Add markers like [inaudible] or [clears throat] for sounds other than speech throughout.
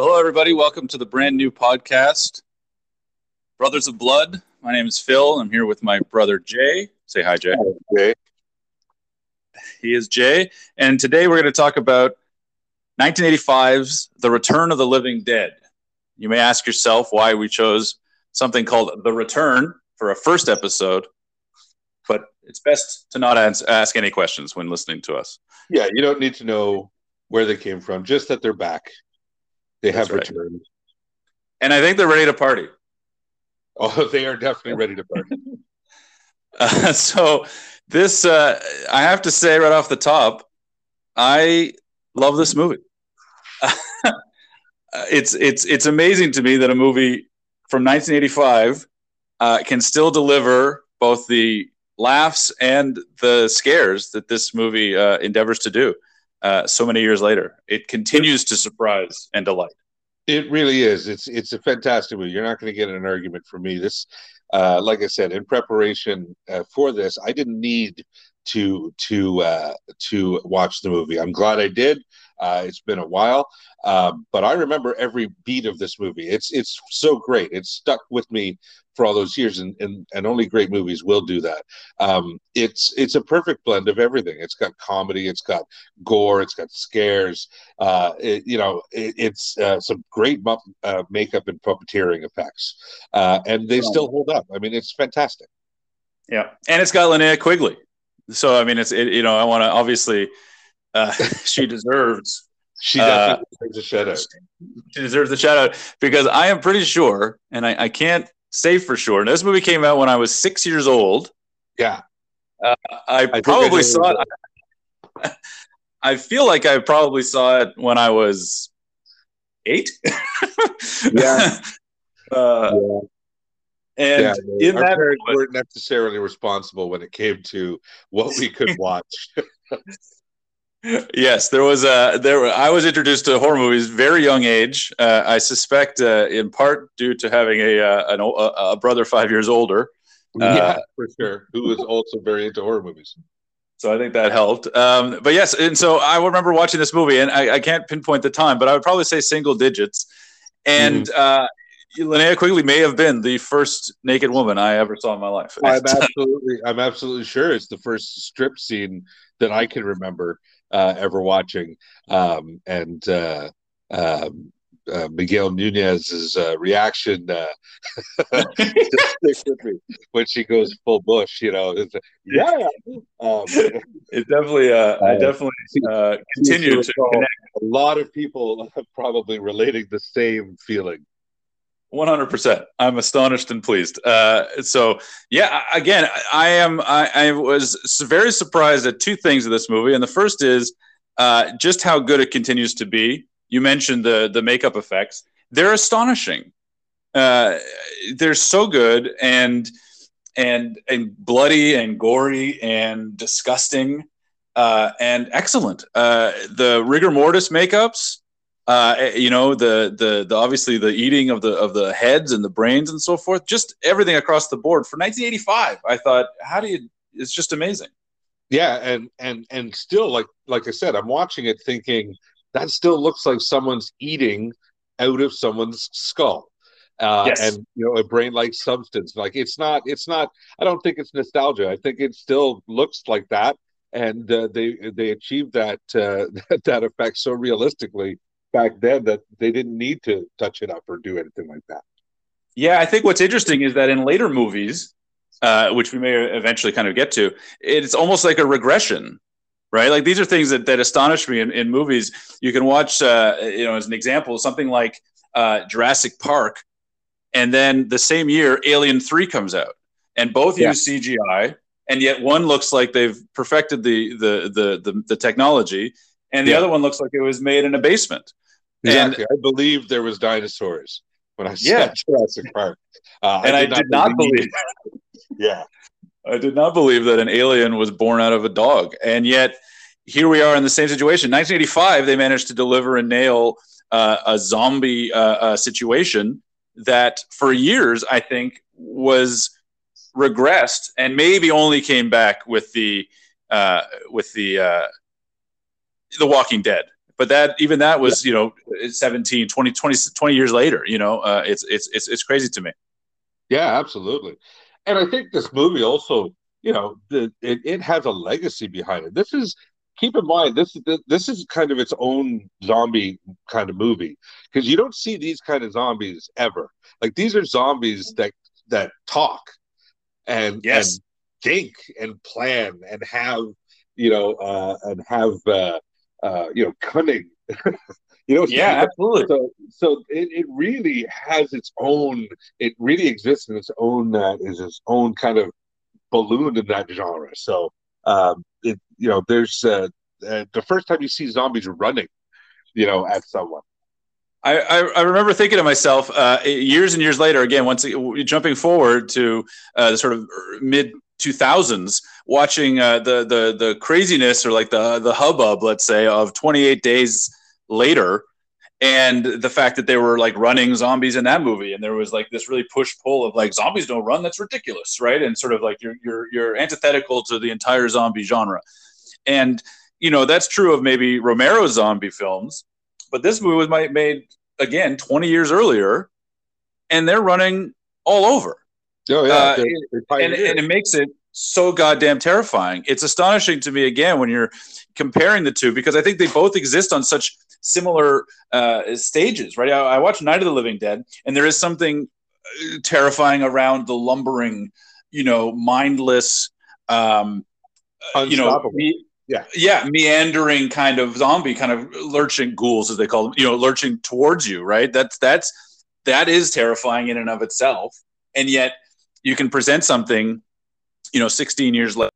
hello, everybody. Welcome to the brand new podcast, Brothers of Blood. My name is Phil. I'm here with my brother Jay. Say hi, Jay. Jay. He is Jay. And today we're going to talk about 1985's The Return of the Living Dead. You may ask yourself why we chose something called The Return for a first episode, but it's best to not ask any questions when listening to us. Yeah, you don't need to know where they came from, just that they're back. They have right. returned. And I think they're ready to party. [laughs] Oh, they are definitely ready to party. [laughs] Uh, so this, uh, I have to say right off the top, I love this movie. [laughs] it's it's it's amazing to me that a movie from 1985 uh, can still deliver both the laughs and the scares that this movie uh, endeavors to do. Uh, so many years later, it continues to surprise and delight. It really is. It's it's a fantastic movie. You're not going to get an argument from me. This, uh, like I said, in preparation uh, for this, I didn't need to to uh, to watch the movie. I'm glad I did. Uh, it's been a while, um, but I remember every beat of this movie. It's it's so great. It's stuck with me for all those years, and and, and only great movies will do that. Um, it's it's a perfect blend of everything. It's got comedy, it's got gore, it's got scares. Uh, it, you know, it, it's uh, some great mu- uh, makeup and puppeteering effects, uh, and they still hold up. I mean, it's fantastic. Yeah, and it's got Linnea Quigley. So I mean, it's it, you know I want to obviously uh, [laughs] she deserves She Uh, deserves a shout out. she deserves the shout out because I am pretty sure, and I, I can't say for sure. This movie came out when I was six years old. Yeah, I I probably know saw it. I feel like I probably saw it when I was eight. Yeah. [laughs] uh, and yeah. in Our that parents moment- weren't necessarily responsible when it came to what we could [laughs] watch. Yes, there was a there. I was introduced to horror movies very young age. Uh, I suspect, uh, in part due to having a uh, an, a, a brother five years older. [laughs] yeah, for sure. Who was also very into horror movies. So I think that helped. Um, but yes, and so I remember watching this movie, and I, I can't pinpoint the time, but I would probably say single digits. And uh, Linnea Quigley may have been the first naked woman I ever saw in my life. I'm [laughs] absolutely, I'm absolutely sure it's the first strip scene that I can remember uh, ever watching. Um, and uh, um, uh, Miguel Nunez's uh, reaction uh, [laughs] when she goes full bush. You know, it's, yeah. Um, it definitely, uh, I definitely uh, continued to recall connect a lot of people [laughs] probably relating the same feeling. One hundred percent. I'm astonished and pleased. Uh, so, yeah, again, I am. I, I was very surprised at two things of this movie, and the first is uh, just how good it continues to be. You mentioned the the makeup effects; they're astonishing. Uh, they're so good and and and bloody and gory and disgusting uh, and excellent. Uh, the rigor mortis makeups uh, you know the, the the obviously the eating of the of the heads and the brains and so forth just everything across the board. For 1985 i thought how do you it's just amazing. Yeah, and and and still, like like I said, I'm watching it thinking that still looks like someone's eating out of someone's skull. Uh, Yes. and you know a brain-like substance. Like it's not it's not i don't think it's nostalgia. I think it still looks like that. And uh, they they achieved that uh, [laughs] that effect so realistically back then that they didn't need to touch it up or do anything like that. Yeah i think what's interesting is that in later movies uh, which we may eventually kind of get to it's almost like a regression right? Like these are things that, that astonish me in, in movies. You can watch uh, you know as an example something like uh, jurassic park and then the same year alien 3 comes out and both Yeah. use cgi and yet one looks like they've perfected the the the the, the technology and the Yeah. other one looks like it was made in a basement And- i believe there was dinosaurs when i saw Yeah. [laughs] jurassic park uh, and I did, not believe [laughs] yeah I did not believe that an alien was born out of a dog. And yet, here we are in the same situation. 1985, they managed to deliver and nail uh, a zombie uh, uh, situation that for years, I think, was regressed and maybe only came back with the uh, with the uh, the Walking Dead. But that even that was you know 17 20 20, 20 years later you know uh, it's it's it's it's crazy to me. Yeah absolutely. And i think this movie also you know the, it, it has a legacy behind it. This is keep in mind this this is kind of its own zombie kind of movie. Because you don't see these kind of zombies ever. Like these are zombies that that talk and yes. and think and plan and have you know uh and have uh uh you know cunning. [laughs] You know yeah absolutely. So so it, it really has its own it really exists in its own uh, is its own kind of balloon in that genre. So um it you know there's uh, uh the first time you see zombies running you know at someone. I, I, remember thinking to myself uh, years and years later, again, once jumping forward to uh, the sort of mid 2000s, watching uh, the the the craziness or like the the hubbub, let's say, of 28 days later, and the fact that they were like running zombies in that movie, and there was like this really push pull of like zombies don't run, that's ridiculous, right? And sort of like you're you're you're antithetical to the entire zombie genre, and you know that's true of maybe Romero's zombie films but this movie was made again 20 years earlier, and they're running all over. Oh yeah, uh, they're, they're and, and it makes it so goddamn terrifying. It's astonishing to me again when you're comparing the two because I think they both exist on such similar uh, stages, right? I, I watched Night of the Living Dead, and there is something uh, terrifying around the lumbering, you know, mindless, um, you know, yeah. yeah meandering kind of zombie kind of lurching ghouls as they call them you know lurching towards you right? That's that's that is terrifying in and of itself. And yet you can present something you know 16 years later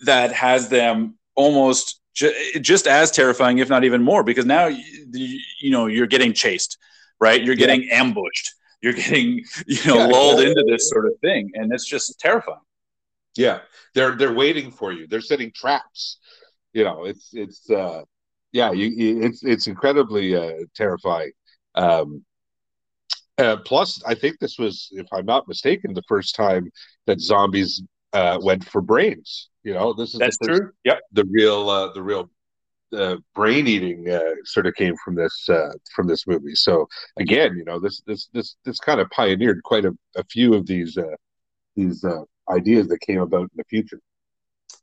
that has them almost ju- just as terrifying if not even more because now you, you know you're getting chased right you're getting yeah. ambushed you're getting you know yeah, lulled yeah. into this sort of thing and it's just terrifying yeah, they're they're waiting for you. They're setting traps. You know, it's it's uh, yeah, you, it's it's incredibly uh, terrifying. Um, uh, plus, I think this was, if I'm not mistaken, the first time that zombies uh, went for brains. You know, this is that's the first, true. Yep, the real uh, the real uh, brain eating uh, sort of came from this uh, from this movie. So again, you know, this this this this kind of pioneered quite a, a few of these uh, these uh, ideas that came about in the future.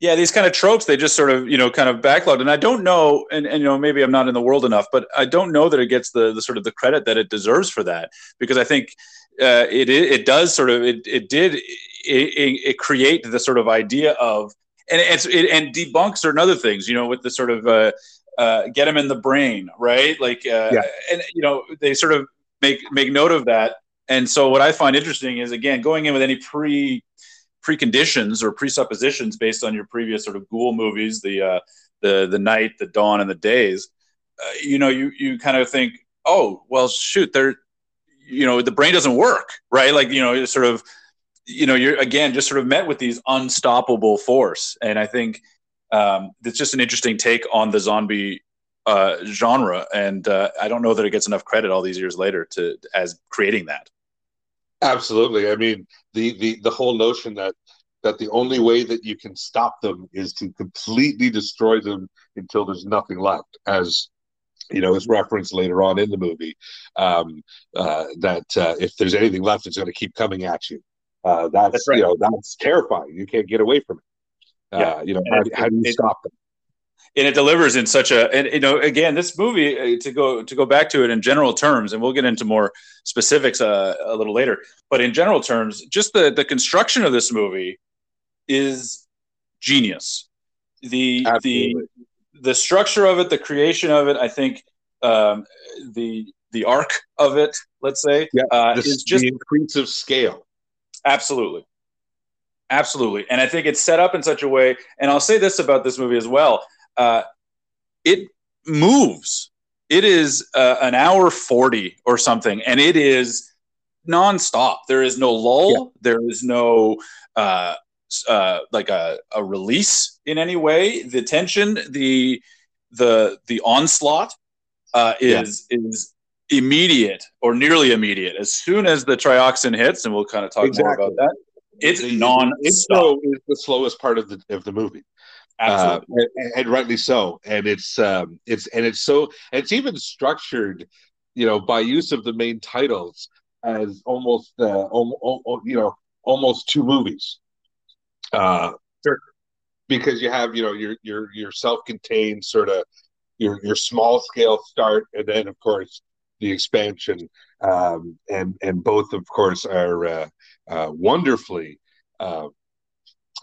Yeah, these kind of tropes they just sort of you know kind of backlogged, and I don't know, and, and you know maybe I'm not in the world enough, but I don't know that it gets the, the sort of the credit that it deserves for that because I think uh, it it does sort of it it did it, it, create the sort of idea of and it's it, and debunk certain other things, you know, with the sort of uh, uh, get them in the brain, right? Like, uh, yeah. and you know, they sort of make make note of that. And so, what I find interesting is again going in with any pre preconditions or presuppositions based on your previous sort of ghoul movies, the uh, the the night, the dawn, and the days. Uh, you know, you you kind of think, oh, well, shoot, they're you know the brain doesn't work, right? Like you know, sort of you know, you're again just sort of met with these unstoppable force, and I think um, it's just an interesting take on the zombie uh, genre, and uh, I don't know that it gets enough credit all these years later to as creating that. Absolutely. I mean, the the the whole notion that that the only way that you can stop them is to completely destroy them until there's nothing left, as you know, is referenced later on in the movie. Um, uh, that uh, if there's anything left, it's going to keep coming at you. Uh, that's, that's right. you know that's terrifying. You can't get away from it. Uh, yeah. you know, how, how, do you it, stop them? and it delivers in such a and you know again this movie uh, to go to go back to it in general terms and we'll get into more specifics uh, a little later but in general terms just the the construction of this movie is genius the Absolutely. the the structure of it the creation of it i think um, the the arc of it let's say yeah, uh, is just the increase of scale absolutely absolutely and i think it's set up in such a way and i'll say this about this movie as well uh, it moves. It is uh, an hour 40 or something, and it is nonstop. There is no lull. Yeah. There is no uh, uh, like a, a release in any way. The tension, the the the onslaught uh, is yeah. is immediate or nearly immediate. As soon as the trioxin hits, and we'll kind of talk exactly. more about that. It's non. Intro is the slowest part of the of the movie uh, and, and, rightly so. And it's um, it's and it's so it's even structured, you know, by use of the main titles as almost uh, you know almost two movies. Uh, sure. Because you have you know your your your self-contained sort of your your small scale start, and then of course the expansion, um, and and both of course are uh, uh, wonderfully uh,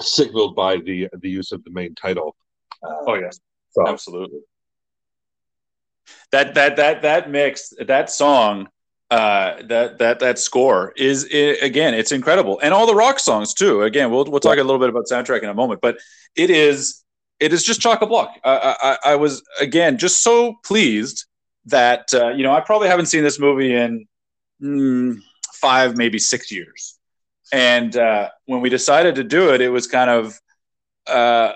signaled by the the use of the main title. Uh, oh yes, so. absolutely. That that that that mix that song uh, that that that score is it, again it's incredible. And all the rock songs too. Again we'll we'll talk a little bit about soundtrack in a moment but it is it is just chock a block. I, I, I was again just so pleased that uh, you know I probably haven't seen this movie in mm, five maybe six years. And uh, when we decided to do it, it was kind of uh,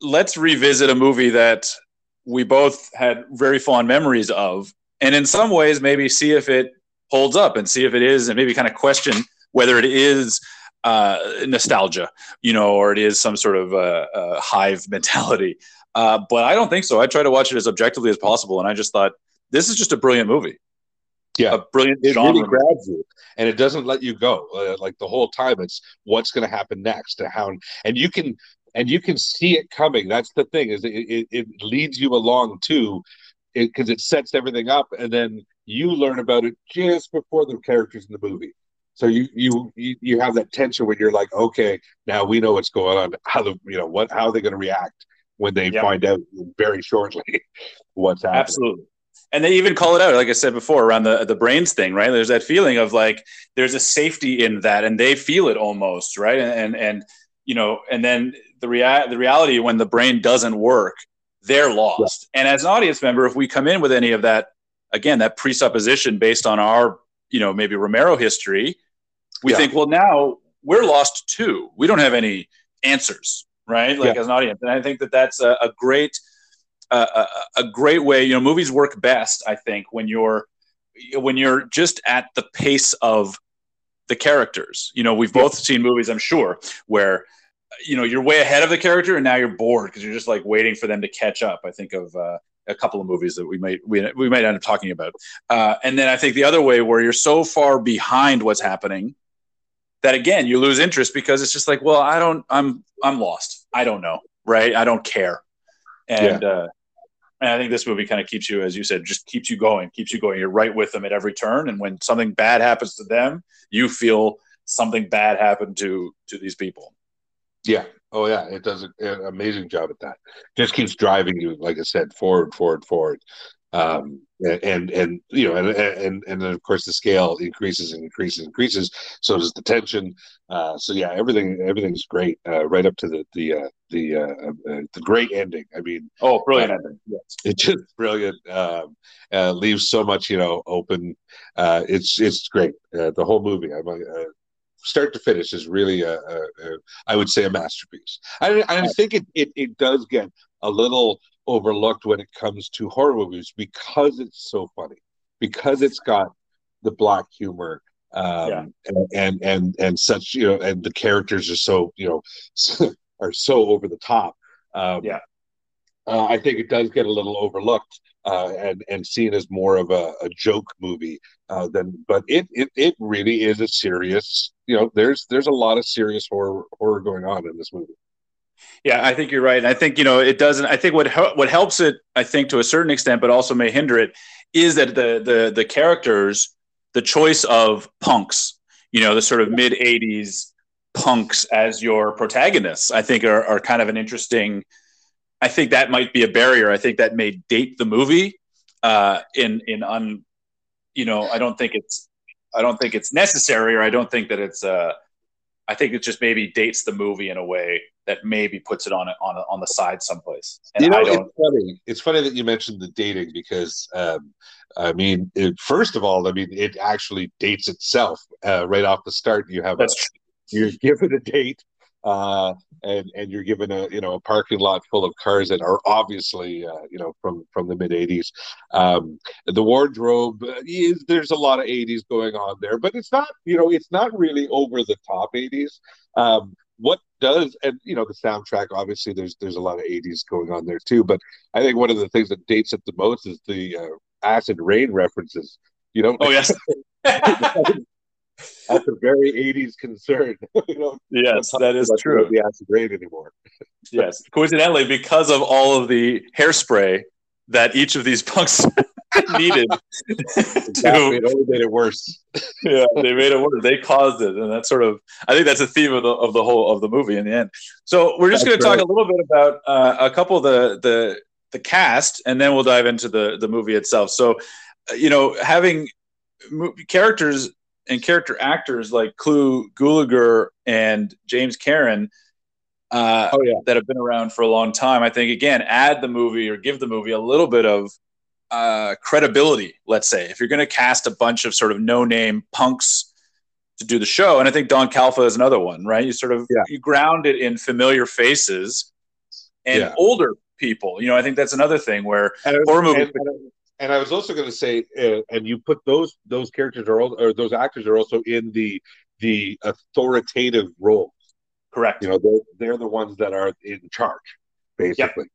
let's revisit a movie that we both had very fond memories of, and in some ways, maybe see if it holds up and see if it is, and maybe kind of question whether it is uh, nostalgia, you know, or it is some sort of uh, uh, hive [laughs] mentality. Uh, but I don't think so. I try to watch it as objectively as possible, and I just thought this is just a brilliant movie yeah, a brilliant. It genre. really grabs you, and it doesn't let you go. Uh, like the whole time, it's what's going to happen next, and how, and you can, and you can see it coming. That's the thing is it, it, it leads you along too, because it, it sets everything up, and then you learn about it just before the characters in the movie. So you you you have that tension when you're like, okay, now we know what's going on. How the you know what how are they going to react when they yep. find out very shortly [laughs] what's happening? Absolutely and they even call it out like i said before around the the brains thing right there's that feeling of like there's a safety in that and they feel it almost right and and, and you know and then the rea- the reality when the brain doesn't work they're lost yeah. and as an audience member if we come in with any of that again that presupposition based on our you know maybe romero history we yeah. think well now we're lost too we don't have any answers right like yeah. as an audience and i think that that's a, a great a, a, great way. You know, movies work best, I think, when you're when you're just at the pace of the characters. You know, we've both seen movies, I'm sure, where you know you're way ahead of the character and now you're bored because you're just like waiting for them to catch up. I think of uh, a couple of movies that we might we, we might end up talking about, uh, and then I think the other way where you're so far behind what's happening that again you lose interest because it's just like, well, I don't, I'm I'm lost. I don't know, right? I don't care and yeah. uh, and I think this movie kind of keeps you, as you said, just keeps you going, keeps you going. You're right with them at every turn, and when something bad happens to them, you feel something bad happened to to these people. Yeah. Oh yeah, it does an amazing job at that. Just keeps driving you, like I said, forward, forward, forward. Um, and and you know and and and then of course the scale increases and increases and increases so does the tension uh, so yeah everything everything's great uh, right up to the the uh, the uh, uh, the great ending i mean oh brilliant uh, ending yes. [laughs] it's just brilliant um, leaves so much you know open it's it's great the whole movie i'm start to finish is really a, a, a I would say a masterpiece i, I think it, it it does get a little overlooked when it comes to horror movies because it's so funny, because it's got the black humor, um, yeah. and, and and and such you know, and the characters are so you know [laughs] are so over the top. Um, yeah, uh, I think it does get a little overlooked uh, and and seen as more of a, a joke movie uh, than, but it, it it really is a serious. You know, there's there's a lot of serious horror horror going on in this movie. Yeah, I think you're right. And I think you know it doesn't. I think what what helps it, I think to a certain extent, but also may hinder it, is that the the the characters, the choice of punks, you know, the sort of mid '80s punks as your protagonists, I think are, are kind of an interesting. I think that might be a barrier. I think that may date the movie uh, in in un. You know, I don't think it's I don't think it's necessary, or I don't think that it's. Uh, I think it just maybe dates the movie in a way that maybe puts it on on on the side someplace. And you know, it's funny. It's funny that you mentioned the dating because, um, I mean, it, first of all, I mean, it actually dates itself uh, right off the start. You have That's a, true. you're given a date, uh, and and you're given a you know a parking lot full of cars that are obviously uh, you know from from the mid '80s. Um, the wardrobe uh, is there's a lot of '80s going on there, but it's not you know it's not really over the top '80s. Um, what does and you know the soundtrack obviously there's there's a lot of 80s going on there too but i think one of the things that dates it the most is the uh, acid rain references you know oh yes [laughs] [laughs] that's a very 80s concern [laughs] you know yes that is true the acid rain anymore [laughs] yes coincidentally because of all of the hairspray that each of these punks [laughs] needed exactly. to it only made it worse. yeah, they made it worse. They caused it, and that's sort of I think that's a theme of the of the whole of the movie in the end. So we're just going to talk a little bit about uh, a couple of the the the cast, and then we'll dive into the the movie itself. So, uh, you know, having characters and character actors like Clu Gulager and James Karen. Uh, oh, yeah. that have been around for a long time. I think again, add the movie or give the movie a little bit of uh, credibility, let's say, if you're going to cast a bunch of sort of no name punks to do the show, and I think Don Calfa is another one, right? You sort of yeah. you ground it in familiar faces and yeah. older people. You know, I think that's another thing where and, horror movies. And, and, I was also going to say, uh, and you put those those characters are all, or those actors are also in the the authoritative roles. Correct. You know, they're they're the ones that are in charge, basically. Yep.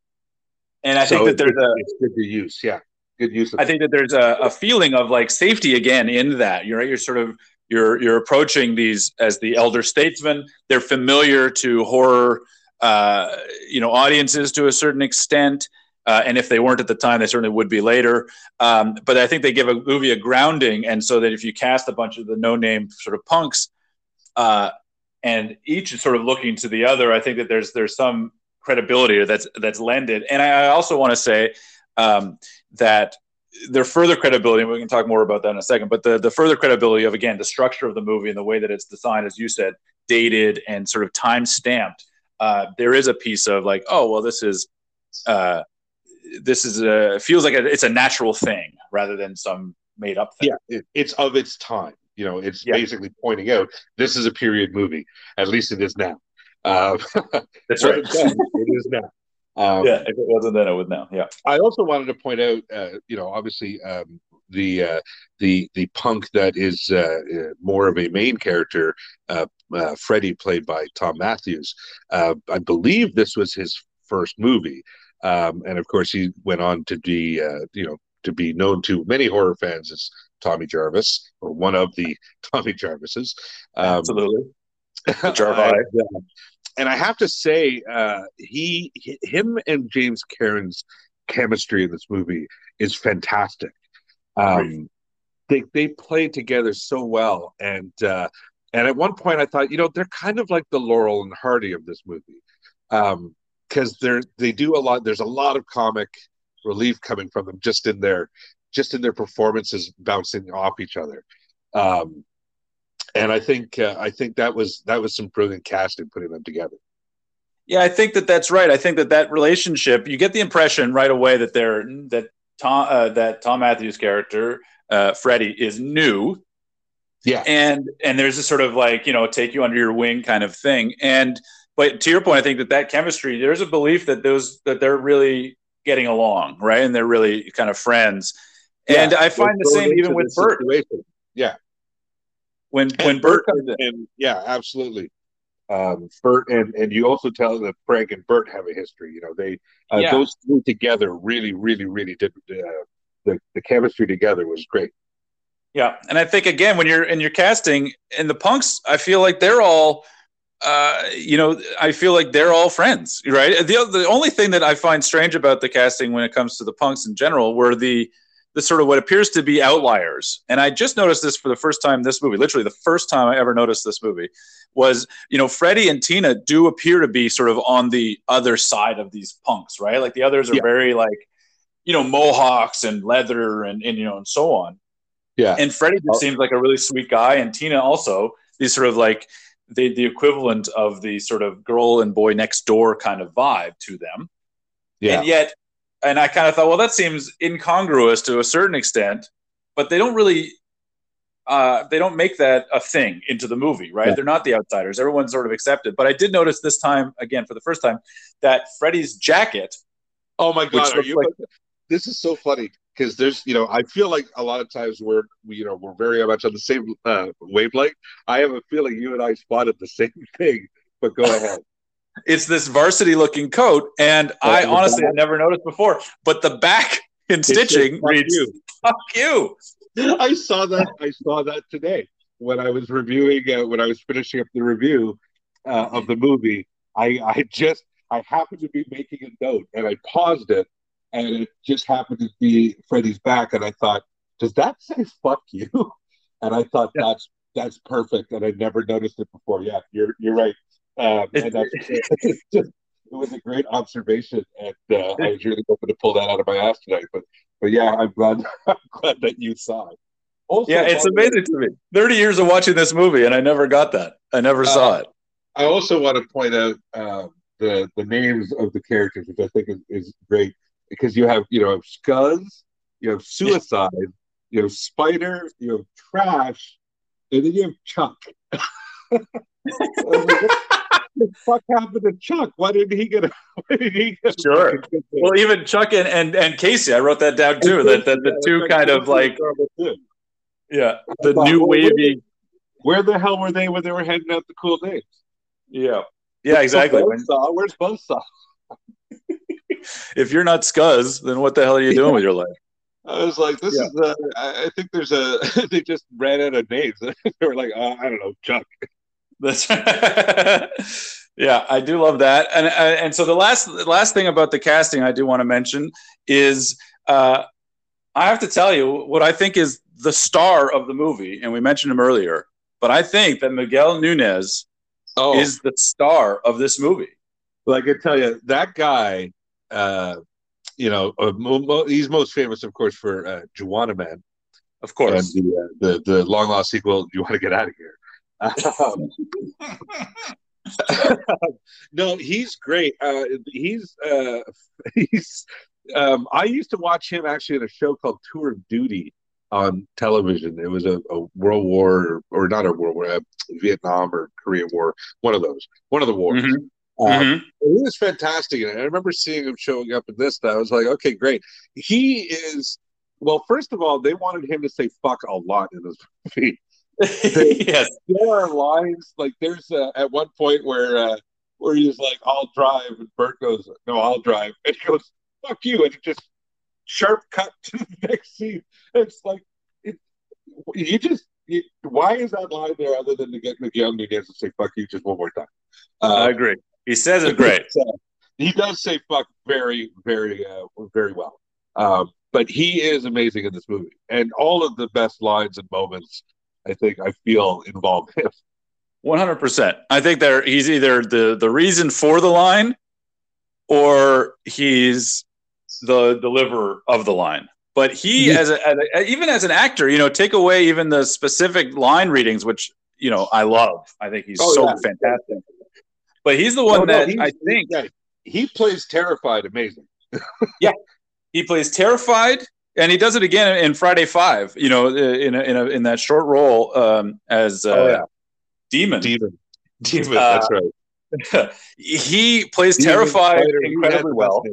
And I so think that there's a it's good to use, yeah good use. I think that there's a, a feeling of like safety again in that. You're right. You're sort of you're you're approaching these as the elder statesmen. They're familiar to horror, uh, you know, audiences to a certain extent. Uh, and if they weren't at the time, they certainly would be later. Um, but I think they give a movie a grounding, and so that if you cast a bunch of the no-name sort of punks, uh, and each is sort of looking to the other, I think that there's there's some credibility that's that's lended. And I, also want to say um, that their further credibility, and we can talk more about that in a second, but the, the further credibility of, again, the structure of the movie and the way that it's designed, as you said, dated and sort of time stamped, uh, there is a piece of like, oh, well, this is, uh, this is a, feels like a, it's a natural thing rather than some made up thing. Yeah, it, it's of its time. You know, it's yeah. basically pointing out this is a period movie. At least it is now. Uh, [laughs] That's right. it is now. Um, yeah, if it wasn't then, it would now. Yeah. I also wanted to point out, uh, you know, obviously um, the uh, the the punk that is uh, uh more of a main character, uh, uh, Freddie, played by Thom Mathews. I believe this was his first movie, um, and of course he went on to be, you know, to be known to many horror fans as Tommy Jarvis or one of the [laughs] Tommy Jarvises. Um, Absolutely. [laughs] Jarvis and I have to say, uh, he, him, and James Karen's chemistry in this movie is fantastic. Um, they they play together so well, and uh, and at one point I thought, you know, they're kind of like the Laurel and Hardy of this movie, because they're they do a lot. There's a lot of comic relief coming from them just in their just in their performances bouncing off each other. Um, and I think uh, I think that was that was some brilliant casting putting them together. Yeah, I think that that's right. I think that that relationship, you get the impression right away that they're that Tom uh, that Thom Mathews character uh, Freddie is new. Yeah, and and there's a sort of like you know take you under your wing kind of thing. And but to your point, I think that that chemistry, there's a belief that those that they're really getting along, right, and they're really kind of friends. Yeah, and I find the same even with Burt. Situation. Yeah, when and when Burt comes in. And, yeah, absolutely. Um, Burt and and you also tell that Frank and Burt have a history. You know, they uh, yeah. those two together really, really, really did uh, the the chemistry together was great. Yeah, and I think again when you're in your casting in the punks, I feel like they're all. Uh, you know, I feel like they're all friends, right? The the only thing that I find strange about the casting when it comes to the punks in general were the the sort of what appears to be outliers. And I just noticed this for the first time this movie, literally the first time I ever noticed this movie was, you know, Freddie and Tina do appear to be sort of on the other side of these punks, right? Like the others are yeah. very like, you know, mohawks and leather and, and you know, and so on. Yeah. And Freddie just seems like a really sweet guy. And Tina also, these sort of like the, the equivalent of the sort of girl and boy next door kind of vibe to them. Yeah. And yet and I kind of thought, well, that seems incongruous to a certain extent, but they don't really, uh, they don't make that a thing into the movie, right? Yeah. They're not the outsiders. Everyone's sort of accepted. But I did notice this time, again for the first time, that Freddie's jacket. Oh my god, are you? Like, this is so funny because there's, you know, I feel like a lot of times we're, we, you know, we're very much on the same uh, wavelength. I have a feeling you and I spotted the same [laughs] thing but go ahead. it's this varsity looking coat, and I honestly had never noticed before. But the back [laughs] in stitching reads you. "fuck you." [laughs] I saw that. I saw that today when I was reviewing. Uh, when I was finishing up the review uh, of the movie, I, I just I happened to be making a note, and I paused it, and it just happened to be Freddie's back, and I thought, does that say "fuck you"? [laughs] And I thought yeah. that's that's perfect, and I'd never noticed it before. Yeah, you're you're right. Um, and that's, [laughs] [laughs] just, it was a great observation, and uh, I was really hoping to pull that out of my ass tonight. But but yeah, I'm glad I'm glad that you saw it. Also, yeah, it's amazing to me. Thirty years of watching this movie, and I never got that. I never uh, saw it. I also want to point out uh, the the names of the characters, which I think is, is great because you have you know Scuzz, you have Suicide, you have Spider, you have Trash, and then you have Chuck. [laughs] the fuck happened to Chuck? Why didn't he get? A, [laughs] why did he get sure. Well, even Chuck and, and and Casey, I wrote that down too. That that the two kind of like, yeah, the new wavy. Where the hell were they when they were heading out the cool days? Yeah, yeah, exactly. Where's Buzzsaw? Where's [laughs] If you're not Scuzz, then what the hell are you doing with your life? [laughs] I was like, this yeah. is. A, I think there's a. [laughs] they just ran out of names. they were like, uh, I don't know, Chuck. That's yeah, I do love that. And uh, and so the last the last thing about the casting I do want to mention is uh, I have to tell you what I think is the star of the movie, and we mentioned him earlier. But I think that Miguel Nunez oh. is the star of this movie. Like I tell you that guy. Uh, you know, uh, mo- mo- he's most famous, of course, for uh, Juwanna Mann, of course, and the, uh, the the long lost sequel. You want to get out of here? Um, [laughs] no, he's great. Uh, he's uh, [laughs] he's. Um, I used to watch him actually in a show called Tour of Duty on television. It was a, a World War, or, or, not a World War, a Vietnam or Korean War, one of those, one of the wars. Mm-hmm. Um, mm-hmm. He was fantastic, and I remember seeing him showing up in this. And I was like, okay, great. He is. Well, first of all, they wanted him to say "fuck" a lot in this movie. [laughs] yes, there are lines like there's uh, at one point where uh, where he's like, "I'll drive," and Burt goes, "No, I'll drive," and he goes, "Fuck you," and it just sharp cut to the [laughs] next scene. It's like it, you just you, why is that line there other than to get Miguel Nunez to say "fuck you" just one more time? Uh, I agree. He says it great. he does say "fuck" very, very, uh, very well. Um, but he is amazing in this movie, and all of the best lines and moments I think I feel involved him. One hundred percent. I think that he's either the the reason for the line, or he's the deliverer of the line. But he, yeah. as, a, as a, even as an actor, you know, take away even the specific line readings, which you know I love. I think he's oh, so yeah. fantastic. But he's the one no, that no, I think yeah, he plays terrified amazing. [laughs] yeah, he plays terrified and he does it again in Friday Five. You know, in a, in, a, in that short role um, as uh, oh, yeah. Demon. Demon. [laughs] Demon. Uh, that's right. [laughs] he plays Demon terrified incredibly well.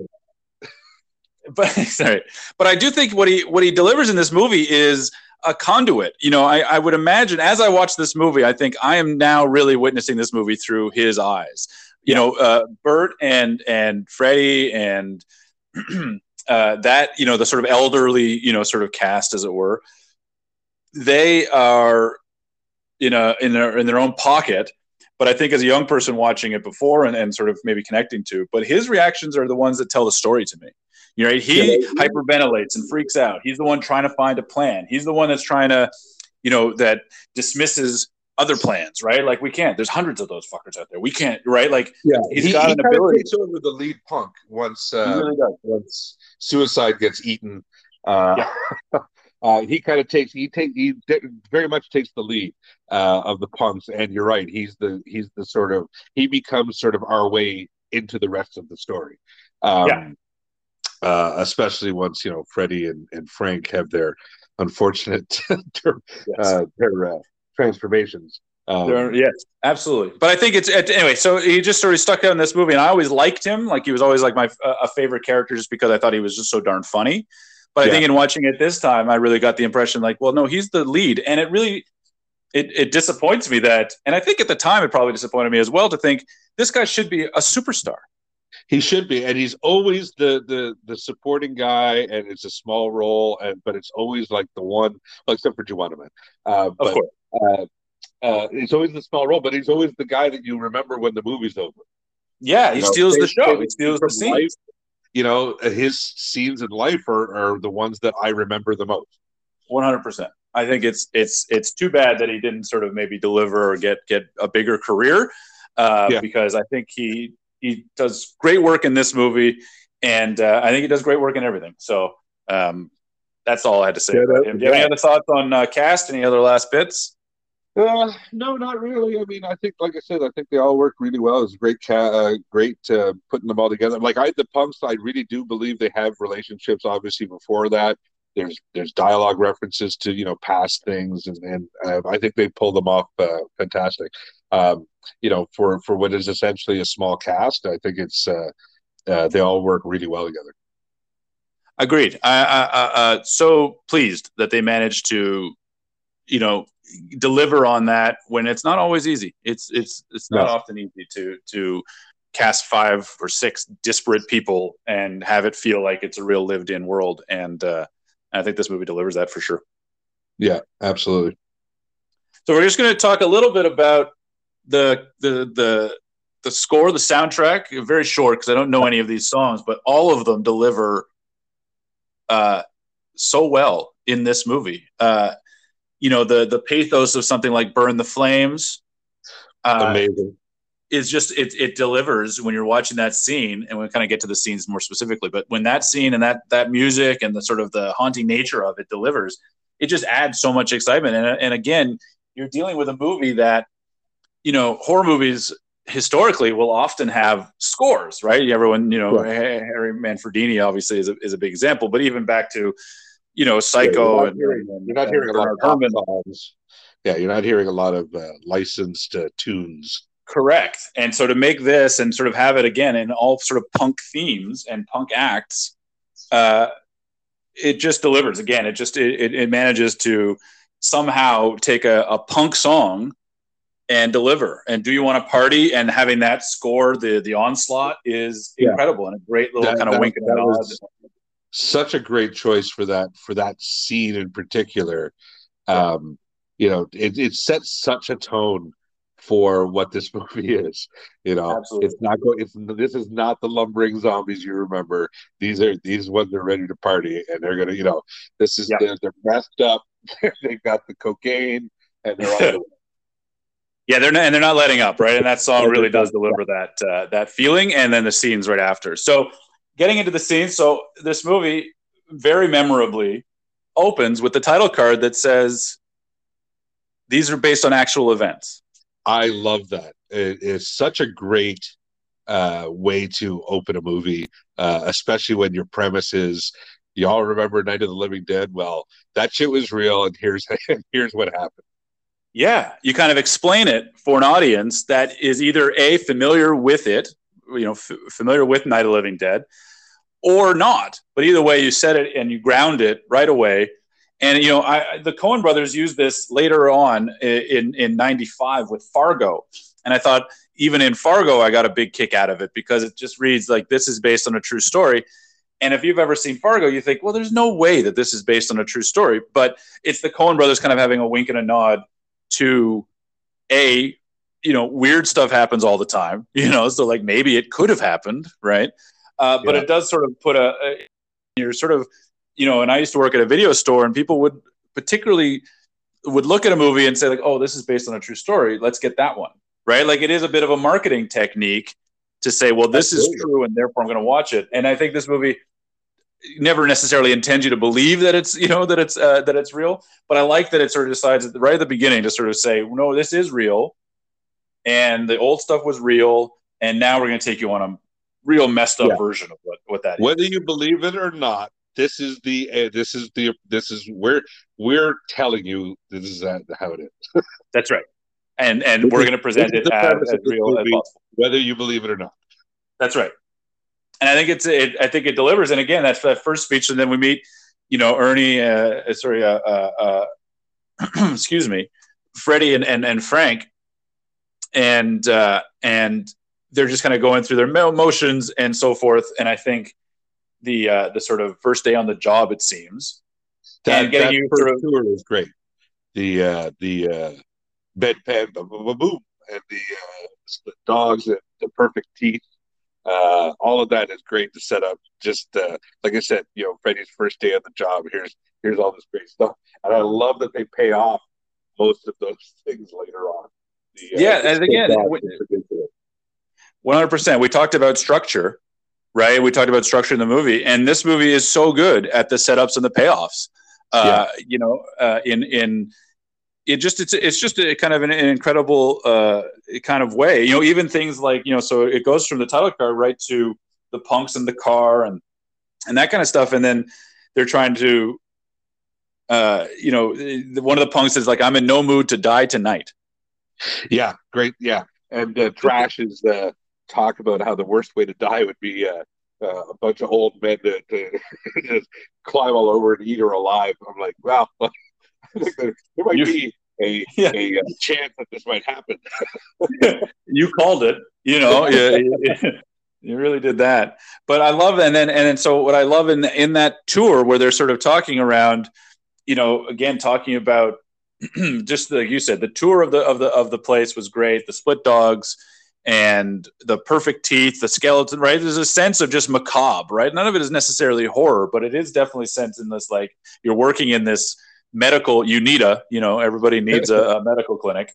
But sorry, but I do think what he what he delivers in this movie is a conduit. You know, I, I would imagine as I watch this movie, I think I am now really witnessing this movie through his eyes. You yeah. know, uh, Burt and and Freddie and [clears throat] uh, that you know the sort of elderly you know sort of cast as it were they are in a in their in their own pocket but i think as a young person watching it before and, and sort of maybe connecting to but his reactions are the ones that tell the story to me you know he yeah. hyperventilates and freaks out he's the one trying to find a plan he's the one that's trying to you know that dismisses other plans, right? Like we can't. There's hundreds of those fuckers out there. We can't, right? Like yeah, he's he, got he an ability. Takes over the lead punk once uh, really once Suicide gets eaten. Uh, yeah. [laughs] uh, he kind of takes he take he very much takes the lead uh, of the punks, and you're right. He's the he's the sort of he becomes sort of our way into the rest of the story. Um, yeah. Uh, especially once you know Freddie and, and Frank have their unfortunate [laughs] their, yes. uh, their uh, transformations. Um, yes, absolutely. But I think it's anyway. So he just sort of stuck out in this movie, and I always liked him. Like he was always like my a favorite character, just because I thought he was just so darn funny. But yeah. I think in watching it this time, I really got the impression like, well, no, he's the lead, and it really it, it disappoints me that, and I think at the time it probably disappointed me as well to think this guy should be a superstar. He should be, and he's always the the the supporting guy, and it's a small role, and but it's always like the one, well, except for Juwanna Mann. Uh, but, of course. Uh, uh, it's always the small role, but he's always the guy that you remember when the movie's over. Yeah, he you steals the show. He steals the scenes. you know, his scenes in life are, are the ones that I remember the most. One hundred percent. I think it's it's it's too bad that he didn't sort of maybe deliver or get get a bigger career uh, yeah. because I think he he does great work in this movie, and uh, I think he does great work in everything. So um, that's all I had to say yeah, about him. Do you have any other thoughts on uh, cast? Any other last bits? Uh, no, not really. I mean, I think, like I said, I think they all work really well. It's great, ca- uh, great uh, putting them all together. Like I, the punks, I really do believe they have relationships. Obviously, before that, there's there's dialogue references to you know past things, and and uh, I think they pull them off uh, fantastic. Um, you know, for for what is essentially a small cast, I think it's uh, uh, they all work really well together. Agreed. I, I, uh, so pleased that they managed to, you know, deliver on that when it's not always easy. It's it's it's not often easy to to cast five or six disparate people and have it feel like it's a real lived in world. And uh, I think this movie delivers that for sure. Yeah, absolutely. So we're just going to talk a little bit about the the the the score, the soundtrack. Very short because I don't know any of these songs, but all of them deliver uh, so well in this movie. Uh, you know the the pathos of something like "Burn the Flames." Uh, Amazing. Is just it it delivers when you're watching that scene, and we kind of get to the scenes more specifically. But when that scene and that that music and the sort of the haunting nature of it delivers, it just adds so much excitement. And and again, you're dealing with a movie that you know, horror movies historically will often have scores, right? Everyone, you know, right. Harry Manfredini obviously is a, is a big example, but even back to, you know, Psycho yeah, you're and, hearing, you're not hearing a lot of songs. Yeah, you're not hearing a lot of uh, licensed uh, tunes. Correct. And so to make this and sort of have it again in all sort of punk themes and punk acts, uh, it just delivers. Again, it just it, it manages to somehow take a, a punk song and deliver. And do you want to party? And having that score, the the onslaught, is yeah. incredible and a great little that, kind of that, wink and nod. Such a great choice for that for that scene in particular. Um, you know, it, it sets such a tone for what this [laughs] movie is. You know, Absolutely. it's not going. It's this is not the lumbering zombies you remember. These are these ones are ready to party, and they're gonna. You know, this is they're, they're messed up. [laughs] They've got the cocaine, and they're all. [laughs] Yeah, they're not, and they're not letting up, right? And that song really does deliver that uh, that feeling, and then the scenes right after. So, getting into the scenes, so this movie very memorably opens with the title card that says, "These are based on actual events." I love that. It is such a great uh, way to open a movie, uh, especially when your premise is y'all remember Night of the Living Dead? Well, that shit was real, and here's [laughs] here's what happened. Yeah, you kind of explain it for an audience that is either a familiar with it, you know, f- familiar with Night of the Living Dead, or not. But either way, you set it and you ground it right away. And you know, I, the Coen brothers used this later on in in '95 with Fargo, and I thought even in Fargo, I got a big kick out of it because it just reads like this is based on a true story. And if you've ever seen Fargo, you think, well, there's no way that this is based on a true story. But it's the Coen brothers kind of having a wink and a nod to a you know weird stuff happens all the time [laughs] you know so like maybe it could have happened right uh, but yeah. it does sort of put a, a you're sort of you know and i used to work at a video store and people would particularly would look at a movie and say like oh this is based on a true story let's get that one right like it is a bit of a marketing technique to say well this Absolutely. is true and therefore i'm going to watch it and i think this movie never necessarily intends you to believe that it's you know that it's uh, that it's real but i like that it sort of decides right at the beginning to sort of say no this is real and the old stuff was real and now we're going to take you on a real messed up yeah. version of what, what that whether is. you believe it or not this is the uh, this is the this is where we're telling you this is uh, how it is [laughs] that's right and and this we're going to present it as, as real movie, as possible whether you believe it or not that's right and I think it's it, I think it delivers. And again, that's that first speech, and then we meet, you know, Ernie. Uh, sorry, uh, uh, uh [clears throat] excuse me, Freddie and, and, and Frank, and uh, and they're just kind of going through their motions and so forth. And I think the uh, the sort of first day on the job, it seems, that, and getting you through tour was great. The uh, the uh, bedpan boom and the uh, the dogs and the perfect teeth. Uh, all of that is great to set up. Just uh, like I said, you know, Freddie's first day on the job. Here's here's all this great stuff, and I love that they pay off most of those [laughs] things later on. The, uh, yeah, and again, one hundred percent. We talked about structure, right? We talked about structure in the movie, and this movie is so good at the setups and the payoffs. Uh, yeah. You know, uh, in in it just it's it's just a kind of an, an incredible uh, kind of way. You know, even things like you know, so it goes from the title card right to the punks in the car and and that kind of stuff, and then they're trying to uh, you know, one of the punks is like, "I'm in no mood to die tonight." Yeah, great. Yeah, and uh, Trash is uh, talk about how the worst way to die would be uh, uh, a bunch of old men to, to [laughs] just climb all over and eat her alive. I'm like, well, I think there, there might be a, yeah. a, a, uh, chance that this might happen. [laughs] you called it. You know, you, [laughs] you really did that. But I love and then and then so what I love in in that tour where they're sort of talking around you know, again, talking about [clears throat] just like you said, the tour of the of the of the place was great. The split dogs and the perfect teeth, the skeleton, right? There's a sense of just macabre, right? None of it is necessarily horror, but it is definitely sense in this like you're working in this medical. You need a, you know, everybody needs a, a [laughs] medical clinic.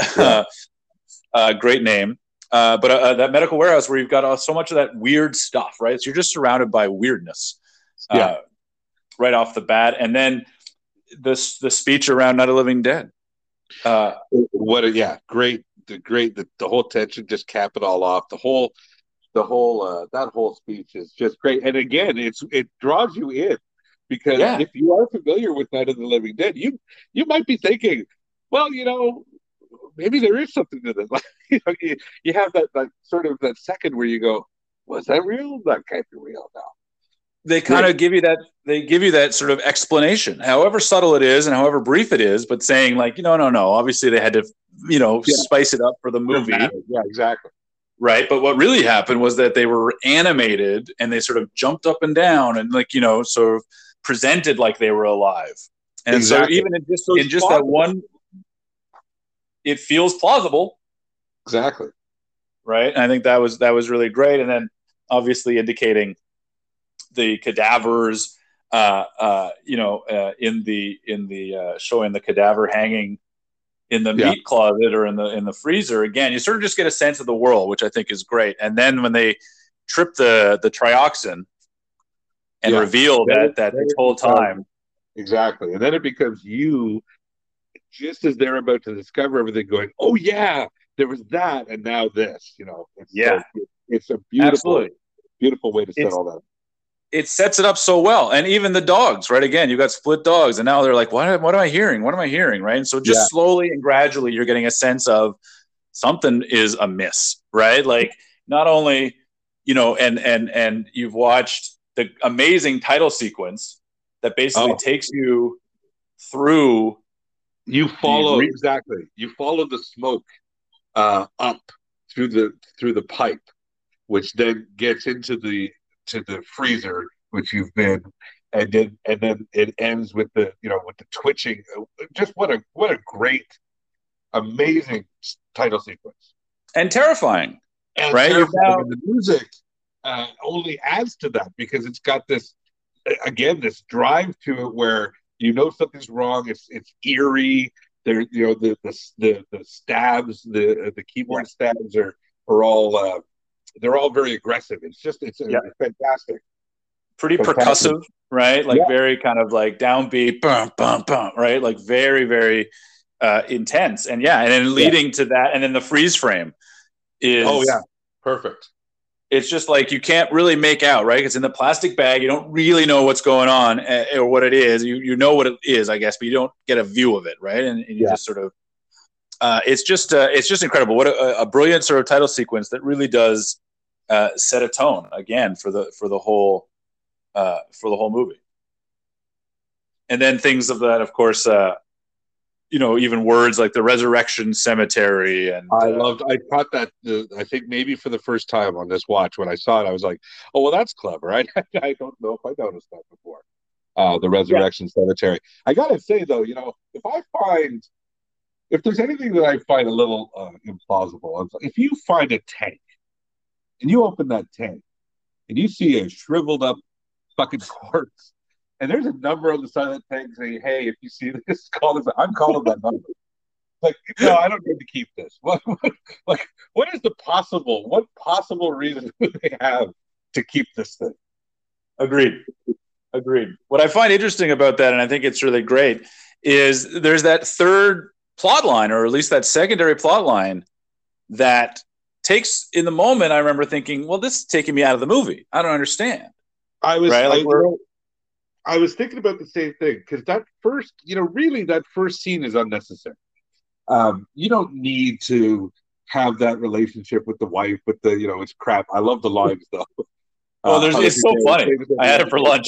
[laughs] Yeah. uh, great name. Uh, but uh, that medical warehouse where you've got uh, so much of that weird stuff, right? So you're just surrounded by weirdness, yeah. Uh, right off the bat, and then this the speech around not a Living Dead. Uh, what a yeah, great, the great, the, the whole tension just cap it all off. The whole, the whole, uh, that whole speech is just great. And again, it's it draws you in because yeah. if you are familiar with Night of the Living Dead, you you might be thinking, well, you know, maybe there is something to this. Like, [laughs] you, know, you, you have that that sort of that second where you go, was that real? That can't be real now they kind of give you that they give you that sort of explanation however subtle it is and however brief it is but saying like you know no no obviously they had to you know yeah. spice it up for the movie. Yeah exactly. Right? But what really happened was that they were animated and they sort of jumped up and down and like you know sort of presented like they were alive. And exactly. so even in just, in just that one it feels plausible. Exactly. Right? And i think that was that was really great and then obviously indicating the cadavers, uh, uh, you know, uh, in the in the uh, showing the cadaver hanging in the yeah. meat closet or in the in the freezer. Again, you sort of just get a sense of the world, which I think is great. And then when they trip the the trioxin and yeah. reveal that that this whole time, exactly, and then it becomes you just as they're about to discover everything, going, "Oh yeah, there was that, and now this." You know, it's yeah, so, it's a beautiful, Absolutely. beautiful way to set it's, all that it sets it up so well. And even the dogs, right? Again, you got split dogs, and now they're like, what, what am I hearing? What am I hearing? Right. And so just yeah. slowly and gradually, you're getting a sense of something is amiss, right? Like not only, you know, and and and you've watched the amazing title sequence that basically oh. takes you through. You follow re- exactly. You follow the smoke uh, up through the through the pipe, which then gets into the to the freezer, which you've been, and then and then it ends with the you know with the twitching. Just what a what a great, amazing title sequence, and terrifying, and right? Terrifying. And the music uh, only adds to that because it's got this again this drive to it where you know something's wrong. It's it's eerie. There, you know, the the the, the stabs, the the keyboard stabs are are all uh, they're all very aggressive. It's just it's, yeah. fantastic. Pretty fantastic. percussive, right? Like yeah. very kind of like downbeat, bum bum bum, right? Like very very uh, intense. And yeah, and then leading yeah. to that, and then the freeze frame is oh yeah, perfect. It's just like you can't really make out, right? It's in the plastic bag. You don't really know what's going on uh, or what it is. You you know what it is, I guess, but you don't get a view of it, right? And, and you just sort of uh, it's just uh, it's just incredible. What a, a, brilliant sort of title sequence that really does uh, set a tone again for the for the whole uh, for the whole movie. And then things of that, of course, uh, you know even words like the resurrection cemetery and I uh, loved. I caught that. Uh, I think maybe for the first time on this watch when I saw it, I was like, "Oh well, that's clever." [laughs] I I don't know if I noticed that before. Uh, the resurrection yeah. cemetery. I gotta say though, you know, if I find if there's anything that I find a little uh, implausible, if you find a tank and you open that tank and you see a shriveled up fucking corpse and there's a number on the side of the tank saying, "Hey, if you see this, [laughs] call this." I'm calling that number. Like, no, I don't need to keep this. [laughs] What, what, like, what is the possible? What possible reason [laughs] do they have to keep this thing? Agreed. Agreed. What I find interesting about that, and I think it's really great, is there's that third plot line, or at least that secondary plot line, that takes in the moment. I remember thinking, "Well, this is taking me out of the movie. I don't understand." I was right? like, I, I was thinking about the same thing because that first, you know, really that first scene is unnecessary. Um, you don't need to have that relationship with the wife, with the, you know, it's crap. I love the lines though. [laughs] Oh, there's, uh, it's so funny. I had it for lunch.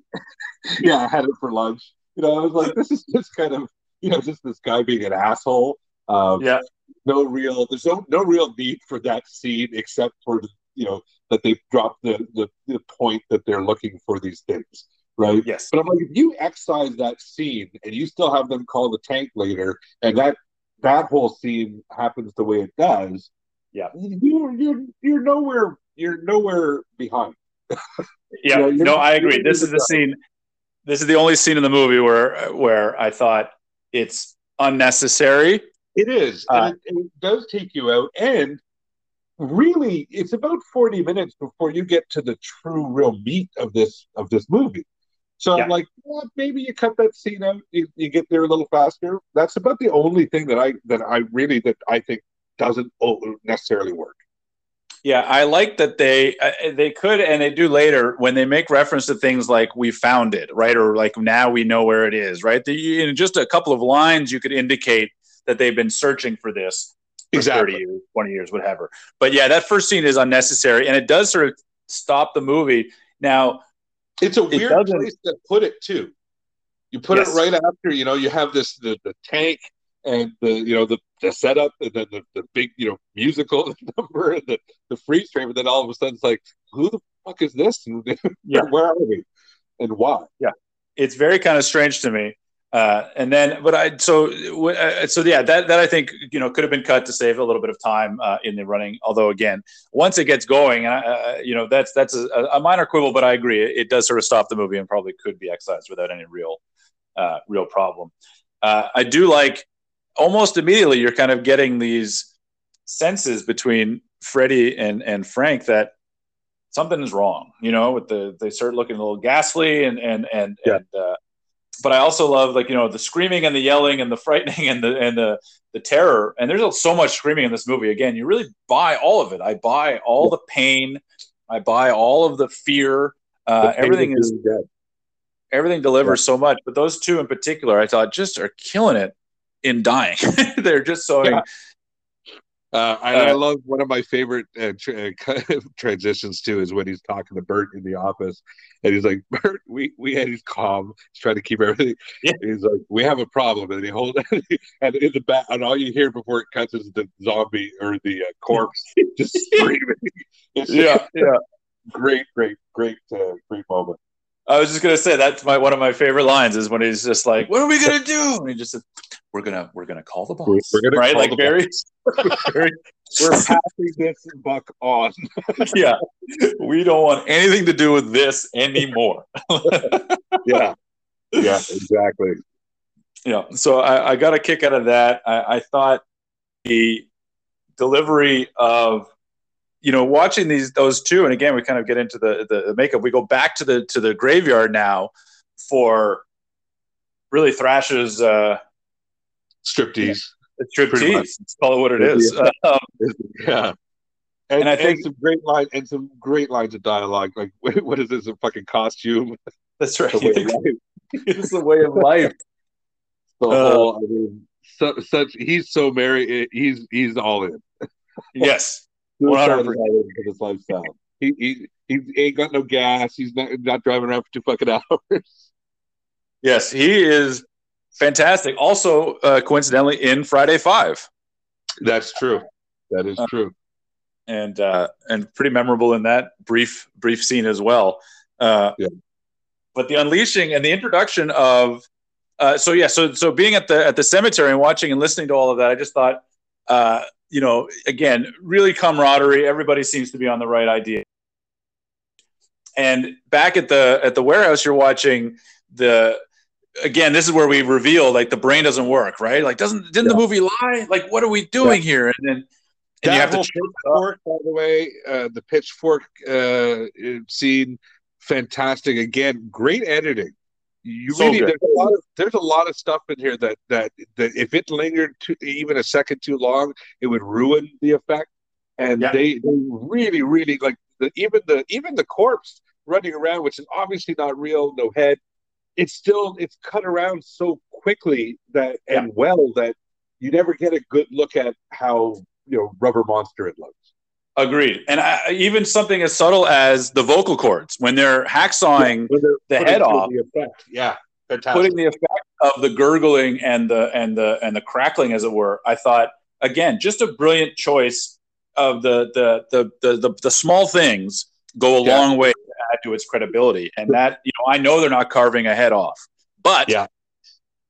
[laughs] yeah, I had it for lunch. You know, I was like, this is just kind of, [laughs] you know, just this guy being an asshole. Um, yeah. No real, there's no no real need for that scene except for you know that they dropped the, the the point that they're looking for these things right? Yes. But I'm like, if you excise that scene and you still have them call the tank later, and that that whole scene happens the way it does, yeah, you're you're you're nowhere you're nowhere behind. [laughs] yeah, you know, no, I agree. This is the scene. This is the only scene in the movie where where I thought it's unnecessary. It is, uh, and it, it does take you out, and really, it's about forty minutes before you get to the true, real meat of this of this movie. So yeah. I'm like, well, maybe you cut that scene out, you, you, get there a little faster. That's about the only thing that I that I really that I think doesn't necessarily work. Yeah, I like that they uh, they could and they do later when they make reference to things like we found it, right, or like now we know where it is, right. The, in just a couple of lines, you could indicate that they've been searching for this for exactly. 30 years, 20 years, whatever. But yeah, that first scene is unnecessary and it does sort of stop the movie. Now, it's a weird it place to put it too. You put yes. it right after, you know, you have this the, the tank and the you know the, the setup and then the, the big you know musical [laughs] number and the, the freeze frame and then all of a sudden it's like who the fuck is this and [laughs] yeah. where are we and why yeah it's very kind of strange to me uh, and then, but I so uh, so yeah, that that I think you know could have been cut to save a little bit of time uh, in the running. Although again, once it gets going, and uh, you know that's that's a, a, minor quibble, but I agree it, it, does sort of stop the movie and probably could be excised without any real uh, real problem. Uh, I do like almost immediately you're kind of getting these senses between Freddy and and Frank that something is wrong. You know, with the they start looking a little ghastly and and and yeah. and but I also love like you know the screaming and the yelling and the frightening and the and the the terror. And there's so much screaming in this movie. Again, you really buy all of it. I buy all the pain. I buy all of the fear. Uh, the everything is dead. Everything delivers yeah. so much, but those two in particular, I thought, just are killing it in dying. [laughs] They're just so yeah. Uh, I, uh, I, love one of my favorite uh, tra- [laughs] transitions too is when he's talking to Burt in the office, and he's like, [laughs] "Burt, we we had he's calm, he's trying to keep everything. Yeah. He's like, we have a problem, and he holds and in the back, and all you hear before it cuts is the zombie or the uh, corpse just screaming. Yeah, yeah, great, great, great, uh, great moment. I was just gonna say that's my one of my favorite lines is when he's just like, "What are we gonna [laughs] do?" And he just said, "We're gonna we're gonna call the boss." We're, gonna right, like very, [laughs] very, we're [laughs] passing this buck on. yeah, we don't want anything to do with this anymore. yeah, yeah, exactly. Yeah, so I, I got a kick out of that. I, I thought the delivery of you know, watching these those two, and again, we kind of get into the, the makeup. We go back to the to the graveyard now for really Trash's uh, striptease. Yeah, striptease. Let's call it what it is. Yeah. [laughs] Um, yeah. And, and, I think and some great lines and some great lines of dialogue. Like, [laughs] what is this? A fucking costume? That's right. [laughs] it's the way of life. The uh, whole, I mean, so, such he's so merry. He's he's all in. yes, one hundred percent his lifestyle. He, he he ain't got no gas. He's not not driving around for two fucking [laughs] hours. Yes, he is fantastic. Also, uh, coincidentally, in Friday Five. That's true. That is true. and uh, and pretty memorable in that brief brief scene as well. Uh, Yeah. But the unleashing and the introduction of uh, so yeah so so being at the at the cemetery and watching and listening to all of that, I just thought uh, you know again really camaraderie. Everybody seems to be on the right idea. And back at the at the warehouse, you're watching the again. This is where we reveal like the brain doesn't work, right? Like doesn't didn't the movie lie? Like what are we doing here? And then and That you have to whole pitchfork, by the way, uh, the pitchfork uh, scene, fantastic. Again, great editing. You So really good. there's a lot of there's a lot of stuff in here that that that if it lingered too, even a second too long, it would ruin the effect. And Yeah. they they really really like the even the even the corpse running around, which is obviously not real, no head. It's still it's cut around so quickly that and well that you never get a good look at how you know rubber monster it looks. Agreed. And I, even something as subtle as the vocal cords when they're hacksawing When they're the head off, the effect. Yeah, fantastic. putting the effect of the gurgling and the and the and the crackling, as it were. I thought again, just a brilliant choice of the the the the the, the small things go a Yeah. long way to add to its credibility. And that you know, I know they're not carving a head off, but Yeah.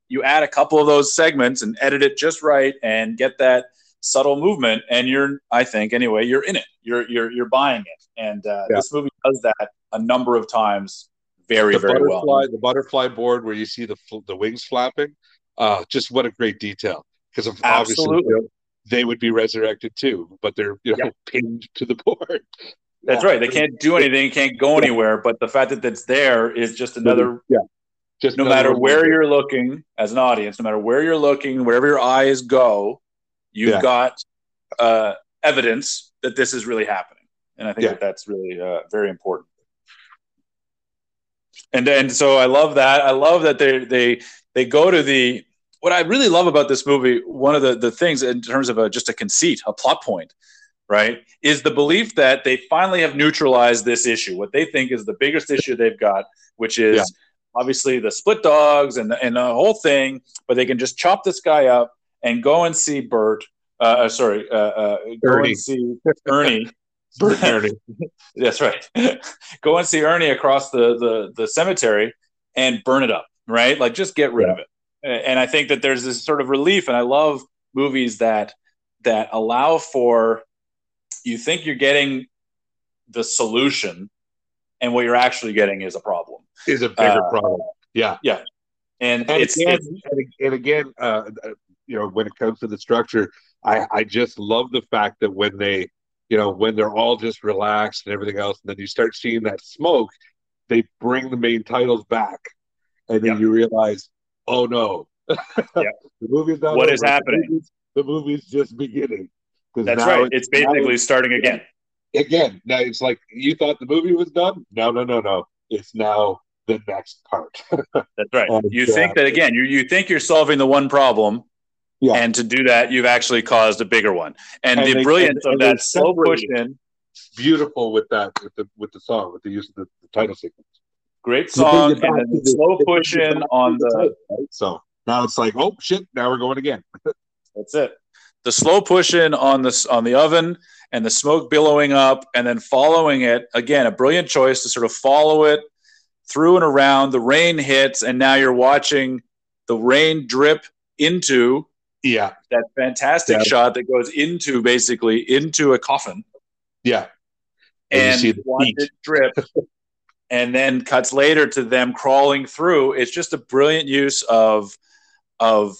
you add a couple of those segments and edit it just right and get that subtle movement and you're i think anyway you're in it you're you're you're buying it and uh, Yeah. this movie does that a number of times very the very well the butterfly board where you see the the wings flapping. Uh, just what a great detail. Because obviously they would be resurrected too, but they're you know [laughs] pinned to the board. that's Yeah. right they can't do anything can't go anywhere but the fact that it's there is just another yeah. Just no matter where you're looking as an audience no matter where you're looking wherever your eyes go you've Yeah. got uh, evidence that this is really happening and i think Yeah. that that's really uh, very important and and so i love that i love that they they they go to the what i really love about this movie one of the the things in terms of a, just a conceit a plot point right is the belief that they finally have neutralized this issue what they think is the biggest issue they've got which is Yeah. obviously the split dogs and the, and the whole thing but they can just chop this guy up and go and see Burt uh, uh, sorry uh, uh, go Ernie. and see ernie [laughs] Burt Ernie. [laughs] that's right. [laughs] Go and see Ernie across the, the the cemetery and burn it up, right? Like just get rid Yeah. of it. And I think that there's this sort of relief, and I love movies that that allow for you think you're getting the solution, and what you're actually getting is a problem. is a bigger Uh, problem. Yeah, And, and it's, again, it's and, again, uh, you know, when it comes to the structure, I I just love the fact that when they, you know, when they're all just relaxed and everything else, and then you start seeing that smoke, they bring the main titles back, and then Yeah. you realize, oh no, [laughs] Yeah. [laughs] the movie's not What over. is happening? The movie's, the movie's just beginning. that's right. It's basically starting again. again. Now it's like you thought the movie was done. No, no, no, no. It's now the next part. [laughs] That's right. You think that again. You you think you're solving the one problem, Yeah. and to do that, you've actually caused a bigger one. And, And the they- brilliance and- of and that slow push in, Beautiful with that with the with the song with the use of the, the title sequence. great song, and then the the- slow push in on to the. title, right? So now it's like, oh shit, now we're going again. [laughs] That's it. The slow push in on this on the oven and the smoke billowing up, and then following it again. A brilliant choice to sort of follow it through and around. The rain hits, and now you're watching the rain drip into Yeah, that fantastic Yeah. shot that goes into basically into a coffin. Yeah. And watch it drip [laughs] and then cuts later to them crawling through. It's just a brilliant use of of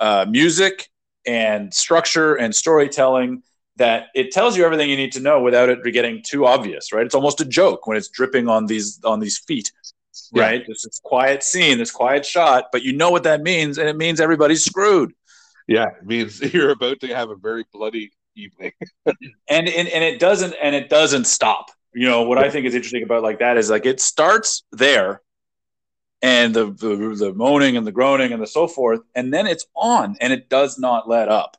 uh, music and structure and storytelling that it tells you everything you need to know without it getting too obvious right? It's almost a joke when it's dripping on these on these feet Yeah. right? This, this quiet scene this quiet shot but you know what that means and it means everybody's screwed Yeah, it means [laughs] you're about to have a very bloody evening. [laughs] and, and and it doesn't and it doesn't stop. You know what i think is interesting about like that is like it starts there and the, the the moaning and the groaning and the so forth and then it's on and it does not let up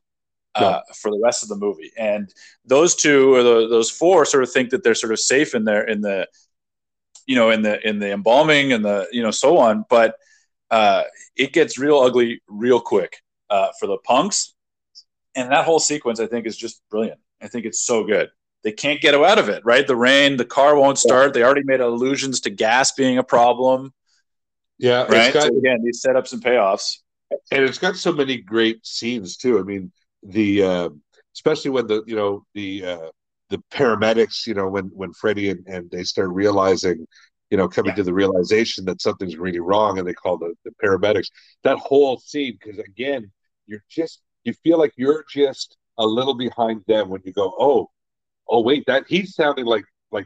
uh, for the rest of the movie. And those two or the, those four sort of think that they're sort of safe in there in the you know in the in the embalming and the you know so on but uh, it gets real ugly real quick uh, for the punks. And that whole sequence, I think, is just brilliant. I think it's so good. They can't get out of it, right? The rain, the car won't start. They already made allusions to gas being a problem. Yeah, right. Got, so again, these setups and payoffs, and it's got so many great scenes too. I mean, the uh, especially when the you know the uh, the paramedics, you know, when when Freddy and, and they start realizing you know, coming yeah. to the realization that something's really wrong and they call the, the paramedics. That whole scene, because again, you're just you feel like you're just a little behind them when you go, oh, oh wait, that he's sounding like like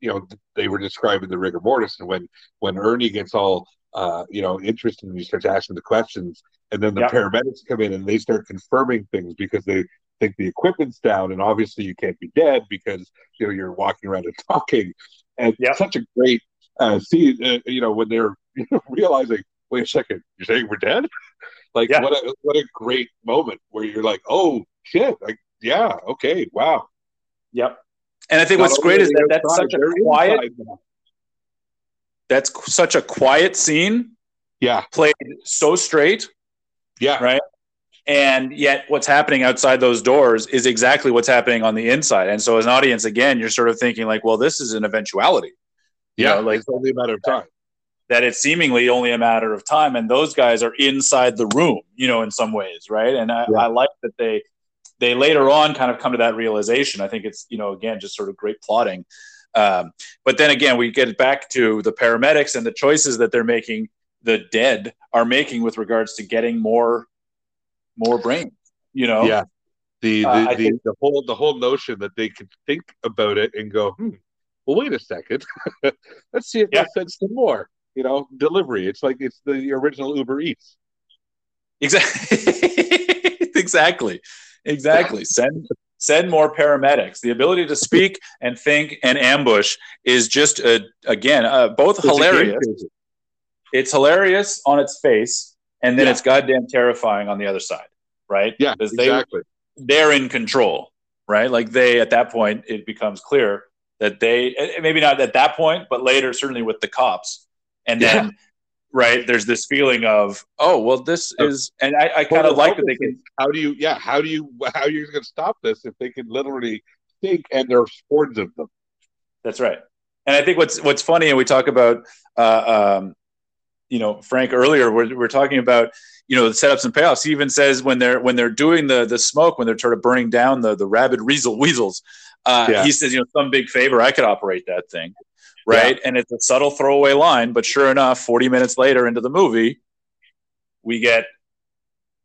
you know they were describing the rigor mortis, and when when Ernie gets all uh, you know interested and he starts asking the questions, and then the yep. paramedics come in and they start confirming things because they think the equipment's down, and obviously you can't be dead because you know you're walking around and [laughs] talking, and yep. such a great uh, see, uh, you know, when they're you [laughs] know, realizing, wait a second, you're saying we're dead? Like, yeah. what a what a great moment where you're like, oh shit, like, yeah, okay, wow, yep. And I think Not what's great is that that's such a quiet. That's such a quiet scene. Yeah, played so straight. Yeah, right. And yet, what's happening outside those doors is exactly what's happening on the inside. And so, as an audience, again, you're sort of thinking like, well, this is an eventuality yeah, know, like it's only a matter of time. That it's seemingly only a matter of time, and those guys are inside the room, you know, in some ways, right? And I, yeah. I like that they they later on kind of come to that realization. I think it's you know again just sort of great plotting. Um, but then again, we get back to the paramedics and the choices that they're making. The dead are making with regards to getting more more brain. You know, yeah. The the, uh, the, the whole the whole notion that they could think about it and go, hmm, well, wait a second. [laughs] Let's see if yeah. that sends some more. You know, delivery. It's like it's the original Uber Eats. [laughs] Exactly. exactly. Exactly. Send send more paramedics. The ability to speak and think and ambush is just a, again uh, both it's hilarious. It's hilarious on its face, and then yeah. it's goddamn terrifying on the other side, right? Yeah, because exactly. They're in control, right? Like they at that point, it becomes clear that they maybe not at that point, but later, certainly with the cops. And then, yeah. right, there's this feeling of, oh, well, this is, and I, I kind of like that they can. How do you, yeah, how do you, how are you going to stop this if they can literally think and there's hordes of them? That's right. And I think what's what's funny, and we talk about, uh, um, you know, Frank earlier, we're, we're talking about, you know, the setups and payoffs. He even says when they're when they're doing the the smoke, when they're sort of burning down the the rabid weasel weasels, uh, yeah. He says, you know, some big favor, I could operate that thing. Right. Yeah. And it's a subtle throwaway line, but sure enough, 40 minutes later into the movie, we get,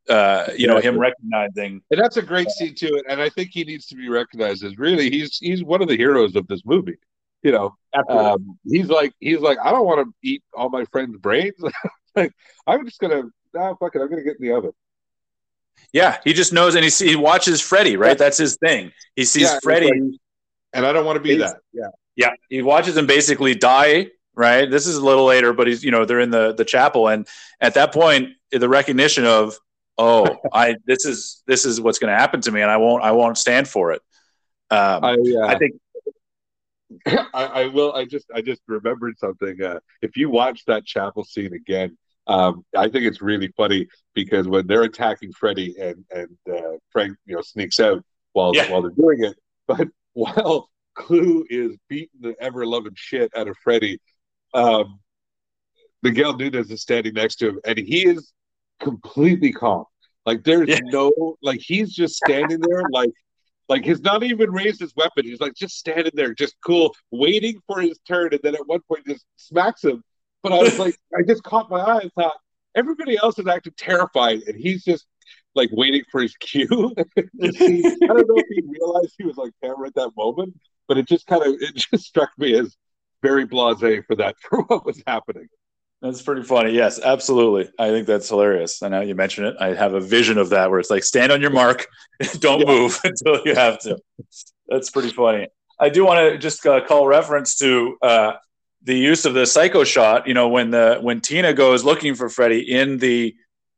uh, you know, him recognizing. And that's a great scene too. And I think he needs to be recognized as really, he's, he's one of the heroes of this movie. You know, um, he's like, he's like, I don't want to eat all my friends' brains. [laughs] like, I'm just going to, nah, fuck it. I'm to get in the oven. Yeah, he just knows, and he see, he watches Freddy. Right, that's his thing. He sees yeah, Freddy, like, and I don't want to be that. Yeah, yeah. He watches him basically die. Right. This is a little later, but he's you know they're in the the chapel, and at that point, the recognition of oh, I this is this is what's going to happen to me, and I won't I won't stand for it. Um, I, uh, I think [clears throat] I, I, will. I just I just remembered something. Uh, if you watch that chapel scene again, um, I think it's really funny because when they're attacking Freddy and and uh, Frank, you know, sneaks out while yeah. while they're doing it, but [laughs] while Clu is beating the ever loving shit out of Freddy, um, Miguel Nunez is standing next to him, and he is completely calm. Like there's yeah. no like he's just standing there [laughs] like like he's not even raised his weapon. He's like just standing there, just cool, waiting for his turn, and then at one point just smacks him but I was [laughs] like, I just caught my eye and thought everybody else is acting terrified, and he's just like waiting for his cue. [laughs] [laughs] I don't know if he realized he was like camera at that moment, but it just kind of it just struck me as very blasé for that [laughs] for what was happening. That's pretty funny. Yes, absolutely. I think that's hilarious. And now you mention it, I have a vision of that where it's like stand on your mark, don't yeah. move until you have to. That's pretty funny. I do want to just uh, call reference to uh, the use of the psycho shot, you know, when the when Tina goes looking for Freddy in the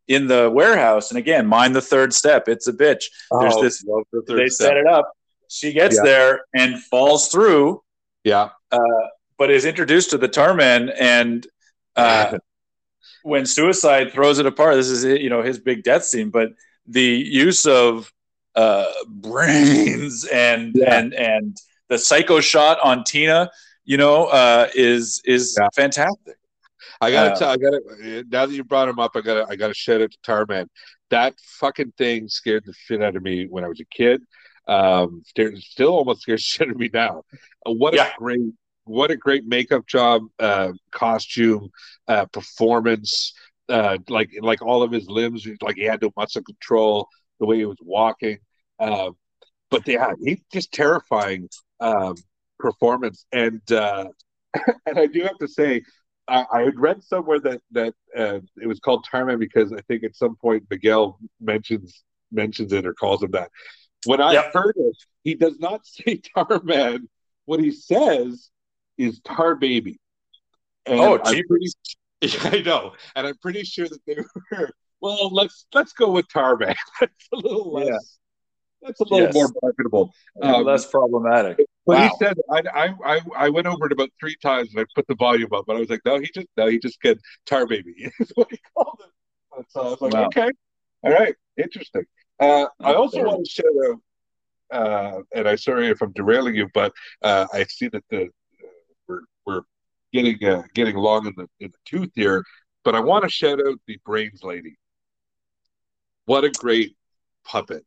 in the warehouse, and again, mind the third step. It's a bitch. There's oh, this. The they step. set it up. She gets yeah. there and falls through. Yeah. Uh, but is introduced to the Tarman and uh, [laughs] when Suicide throws it apart, this is you know his big death scene, but the use of uh, brains and yeah. and and the psycho shot on Tina, you know, uh, is is yeah. fantastic. I gotta uh, tell, I gotta now that you brought him up, I gotta I gotta shout out to Tarman. That fucking thing scared the shit out of me when I was a kid. Um, still almost [laughs] scares shit out of me now. Uh, what yeah. a great what a great makeup job, uh, costume, uh, performance. Uh, like like all of his limbs, like he had no muscle control. The way he was walking, uh, but yeah, he's just terrifying um, performance. And uh, [laughs] and I do have to say, I, I had read somewhere that that uh, it was called Tarman because I think at some point Miguel mentions mentions it or calls him that. When I yep. heard it, he does not [laughs] say Tarman. What he says is Tar Baby. And oh, pretty, [laughs] I know, and I'm pretty sure that they [laughs] were. Well, let's let's go with Tarman. that's a little less. Yeah. That's a little yes. more marketable, um, less problematic. But wow. he said, I, I I went over it about three times and I put the volume up, but I was like, no, he just no, he just get Tar Baby. [laughs] is what he called it. So I was like, wow. okay, all right, interesting. Uh, I also want to share, uh, and I'm sorry if I'm derailing you, but uh, I see that the we're we're getting uh, getting along in the in the tooth here. But I want to shout out the brains lady. What a great puppet!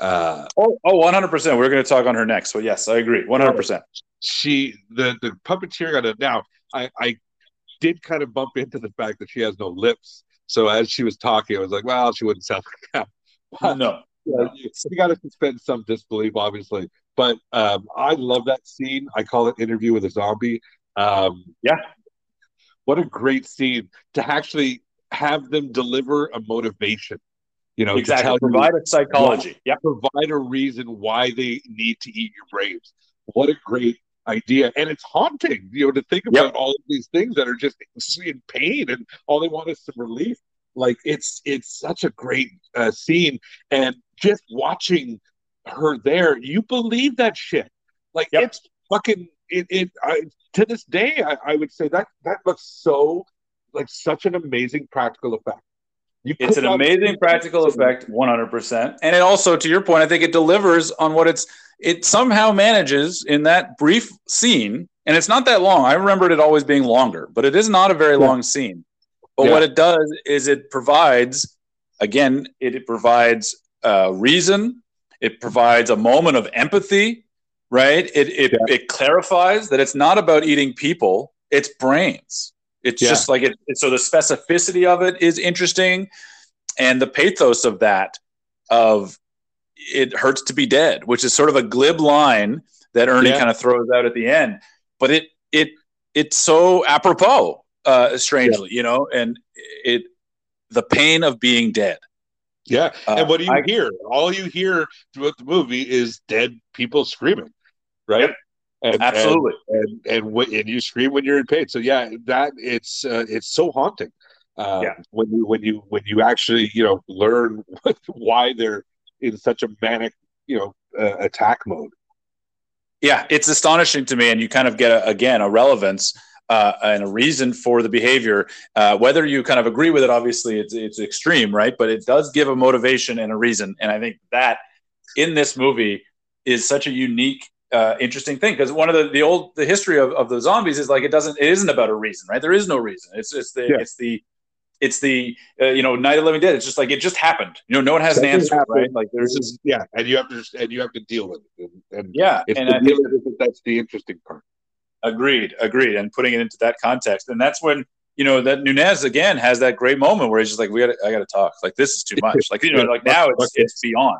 Uh, oh, oh, 100 percent. We're going to talk on her next. So yes, I agree, 100. percent She the the puppeteer got it. Now I I did kind of bump into the fact that she has no lips. So as she was talking, I was like, well, she wouldn't sound like that. [laughs] But, no. Yeah, you, you got to suspend some disbelief, obviously. But um, I love that scene. I call it "Interview with a Zombie." Um, yeah, what a great scene to actually have them deliver a motivation. You know, exactly. provide you, a psychology. Yeah, provide a reason why they need to eat your brains. What a great idea, and it's haunting. You know, to think about yep. all of these things that are just in pain, and all they want is some relief. Like it's it's such a great uh, scene, and just watching her there, you believe that shit. Like yep. it's fucking it. it I, to this day, I, I would say that that looks so like such an amazing practical effect. It's an amazing practical effect, one hundred percent, and it also, to your point, I think it delivers on what it's. It somehow manages in that brief scene, and it's not that long. I remembered it always being longer, but it is not a very yeah. long scene. But yeah. what it does is it provides, again, it, it provides uh, reason. It provides a moment of empathy, right? It it, yeah. it clarifies that it's not about eating people; it's brains. It's yeah. just like it, it. So the specificity of it is interesting, and the pathos of that of it hurts to be dead, which is sort of a glib line that Ernie kind of throws out at the end. But it it it's so apropos uh, strangely, yeah. you know, and it the pain of being dead. Yeah, uh, and what do you I, hear? All you hear throughout the movie is dead people screaming, right? Yep. And, Absolutely, and and, and, and you scream when you're in pain. So yeah, that it's uh, it's so haunting. Uh, yeah. when you when you when you actually you know learn [laughs] why they're in such a manic you know uh, attack mode. Yeah, it's astonishing to me, and you kind of get a, again a relevance uh, and a reason for the behavior. Uh, whether you kind of agree with it, obviously it's it's extreme, right? But it does give a motivation and a reason, and I think that in this movie is such a unique. Uh, interesting thing because one of the the old the history of, of the zombies is like it doesn't it isn't about a reason right there is no reason it's it's the yeah. it's the it's the uh, you know night of living dead it's just like it just happened you know no one has Something an answer happened. right like there's just yeah and you have to and you have to deal with it and, and yeah and I think, that's the interesting part Agreed, agreed, and putting it into that context, and that's when you know that Nunez again has that great moment where he's just like, "We got, I got to talk. Like this is too much. Like you know, like now it's it's beyond."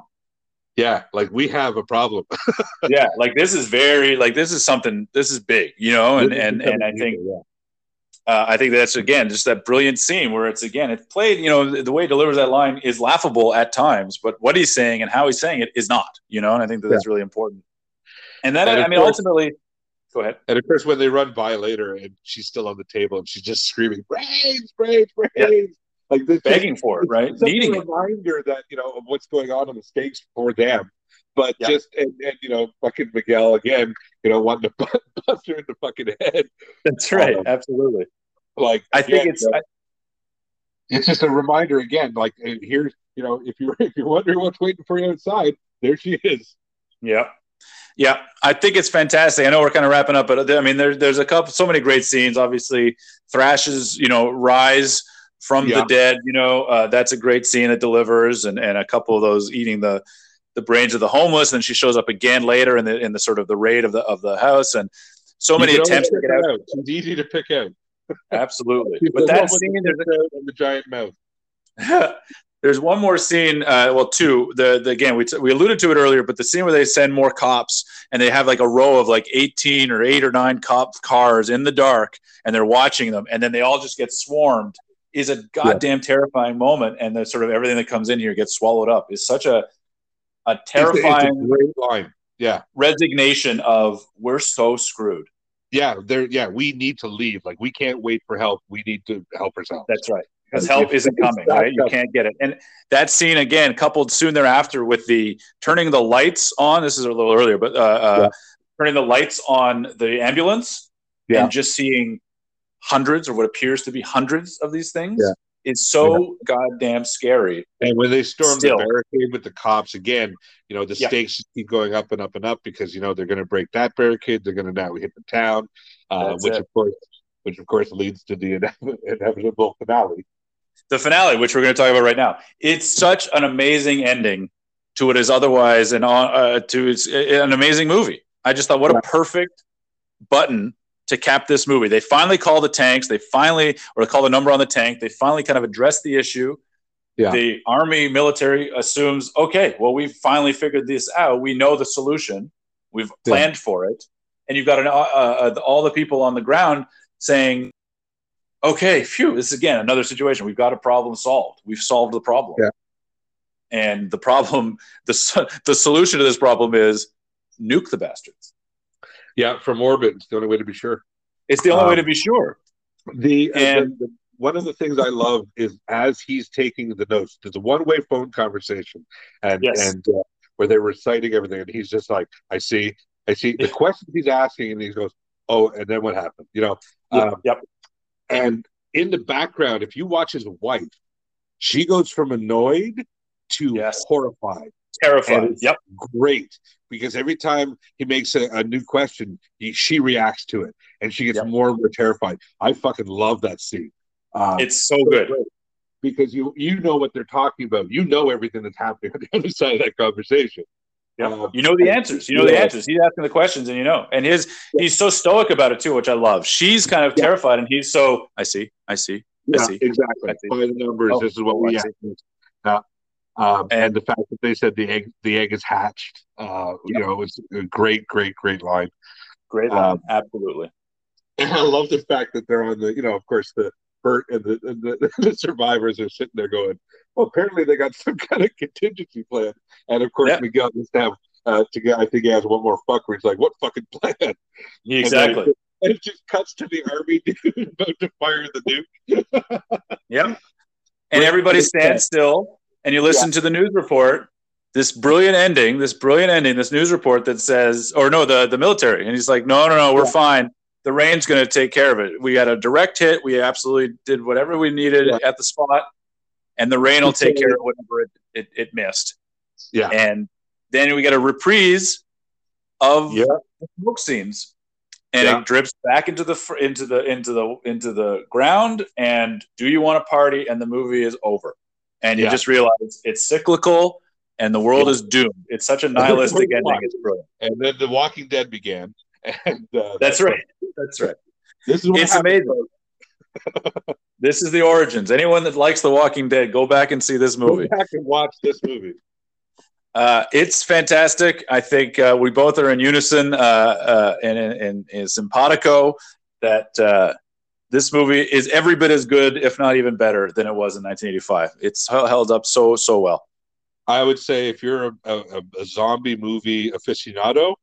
Yeah, like we have a problem. [laughs] yeah, like this is very like this is something. This is big, you know, and and and I think. Uh, I think that's again just that brilliant scene where it's again it's played. You know, the way he delivers that line is laughable at times, but what he's saying and how he's saying it is not. You know, and I think that that's really important. And then and I mean, ultimately, Go ahead. And of course, when they run by later and she's still on the table and she's just screaming, brains, brains, brains. Yeah. Like this, begging for it, right? Needing a reminder that you know of what's going on in the stakes for them. But yeah. just and, and you know, fucking Miguel again, you know, wanting to [laughs] bust her in the fucking head. That's right, um, absolutely. Like I think it's. You know, I, it's just a reminder again. Like here's you know if you're [laughs] if you're wondering what's waiting for you outside, there she is. Yeah. Yeah, I think it's fantastic. I know we're kind of wrapping up, but I mean, there's there's a couple, so many great scenes. Obviously, Trash's, you know, rise from yeah. the dead. You know, uh, that's a great scene that delivers, and and a couple of those eating the the brains of the homeless. And she shows up again later in the in the sort of the raid of the of the house, and so many attempts to get out. out. It's easy to pick out. Absolutely, [laughs] but that scene, there's a, the giant mouth. [laughs] There's one more scene, uh, well, two. The, the again, we, t- we alluded to it earlier, but the scene where they send more cops and they have like a row of like 18 or eight or nine cop cars in the dark, and they're watching them, and then they all just get swarmed. Is a goddamn yeah. terrifying moment, and the sort of everything that comes in here gets swallowed up. Is such a a terrifying it's a great line. Yeah, resignation of we're so screwed. Yeah, there. Yeah, we need to leave. Like we can't wait for help. We need to help ourselves. That's right because help isn't coming, right? You can't get it. And that scene again, coupled soon thereafter with the turning the lights on. This is a little earlier, but uh, uh, yeah. turning the lights on the ambulance yeah. and just seeing hundreds or what appears to be hundreds of these things yeah. is so goddamn scary. And when they storm Still. the barricade with the cops again, you know the stakes keep going up and up and up because you know they're going to break that barricade. They're going to now hit the town, uh, which it. of course which of course leads to the [laughs] inevitable finale the finale, which we're going to talk about right now. It's such an amazing ending to what is otherwise an uh, to it's an amazing movie. I just thought, what a perfect button to cap this movie. They finally call the tanks. They finally, or they call the number on the tank. They finally kind of address the issue. Yeah. The army military assumes, okay, well, we've finally figured this out. We know the solution. We've planned for it. And you've got an, uh, uh, all the people on the ground saying, okay, phew, this is again another situation. We've got a problem solved. We've solved the problem. Yeah. And the problem, [laughs] the, the solution to this problem is nuke the bastards. Yeah, from orbit. It's the only way to be sure. It's the only um, way to be sure. The, uh, and the, the, one of the things I love is as he's taking the notes, there's a one way phone conversation, and yes. and uh, where they're reciting everything, and he's just like, "I see, I see." The [laughs] questions he's asking, and he goes, "Oh, and then what happened?" You know. Um, yep. And in the background, if you watch his wife, she goes from annoyed to yes. horrified. Terrified. Yep. Great. Because every time he makes a, a new question, he, she reacts to it and she gets yep. more and more terrified. I fucking love that scene. Um, it's so good. Because you you know what they're talking about. You know everything that's happening [laughs] on the other side of that conversation. Yeah, um, you know the answers. You know yeah. the answers. He's asking the questions, and you know. And his yeah. he's so stoic about it too, which I love. She's kind of yeah. terrified, and he's so. I see. I see. I see. exactly. See. By the numbers, oh, this is what we have. Uh, um, and, the fact that they said the egg the egg is hatched, uh, you know, it's a great, great, great line. Great line, um, absolutely. And I love the fact that they're on the, you know, of course, the Burt and the, and the, [laughs] the survivors are sitting there going, well, apparently they got some [laughs] kind of contingency plan. And of course, Miguel just have uh, to get, I think he has one more fuck where he's like, what fucking [laughs] plan? Exactly. And, and it just cuts to the army dude about to fire the nuke. yep. And everybody stands still and you listen yeah. to the news report. This brilliant ending, this brilliant ending, this news report that says, or no, the, the military. And he's like, no, no, no, we're yeah. fine the rain's going to take care of it. We got a direct hit. We absolutely did whatever we needed yeah. at the spot, and the rain will take care of whatever it, it, it, missed. Yeah. And then we get a reprise of yeah. smoke scenes, and yeah. it drips back into the into the into the into the ground. And do you want to party? And the movie is over, and you just realize it's cyclical. And the world is doomed. It's such a nihilistic ending. It's brilliant. And then The Walking Dead began, [laughs] and uh, that's, that's right. That's right. This is it's amazing. this is the origins. Anyone that likes The Walking Dead, go back and see this movie. Go back and watch this movie. Uh, it's fantastic. I think uh, we both are in unison uh, uh and, and, and simpatico that uh, this movie is every bit as good, if not even better, than it was in 1985. It's held up so so well. I would say if you're a, a, a zombie movie aficionado,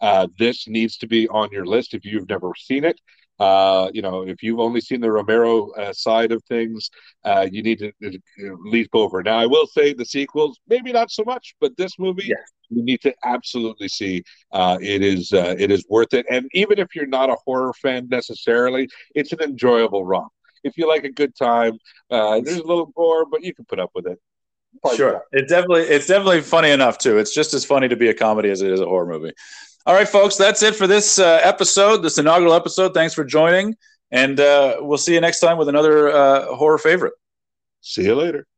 uh, this needs to be on your list if you've never seen it. Uh, you know, if you've only seen the Romero uh, side of things, uh, you need to, to, leap over. Now, I will say the sequels, maybe not so much, but this movie, yes. you need to absolutely see. Uh, it is uh, it is worth it, and even if you're not a horror fan necessarily, it's an enjoyable romp. if you like a good time, uh, there's a little gore, but you can put up with it. sure, it's definitely it's definitely funny enough too. It's just as funny to be a comedy as it is a horror movie. All right, folks, that's it for this uh, episode, this inaugural episode. Thanks for joining, and uh, we'll see you next time with another uh, horror favorite. See you later.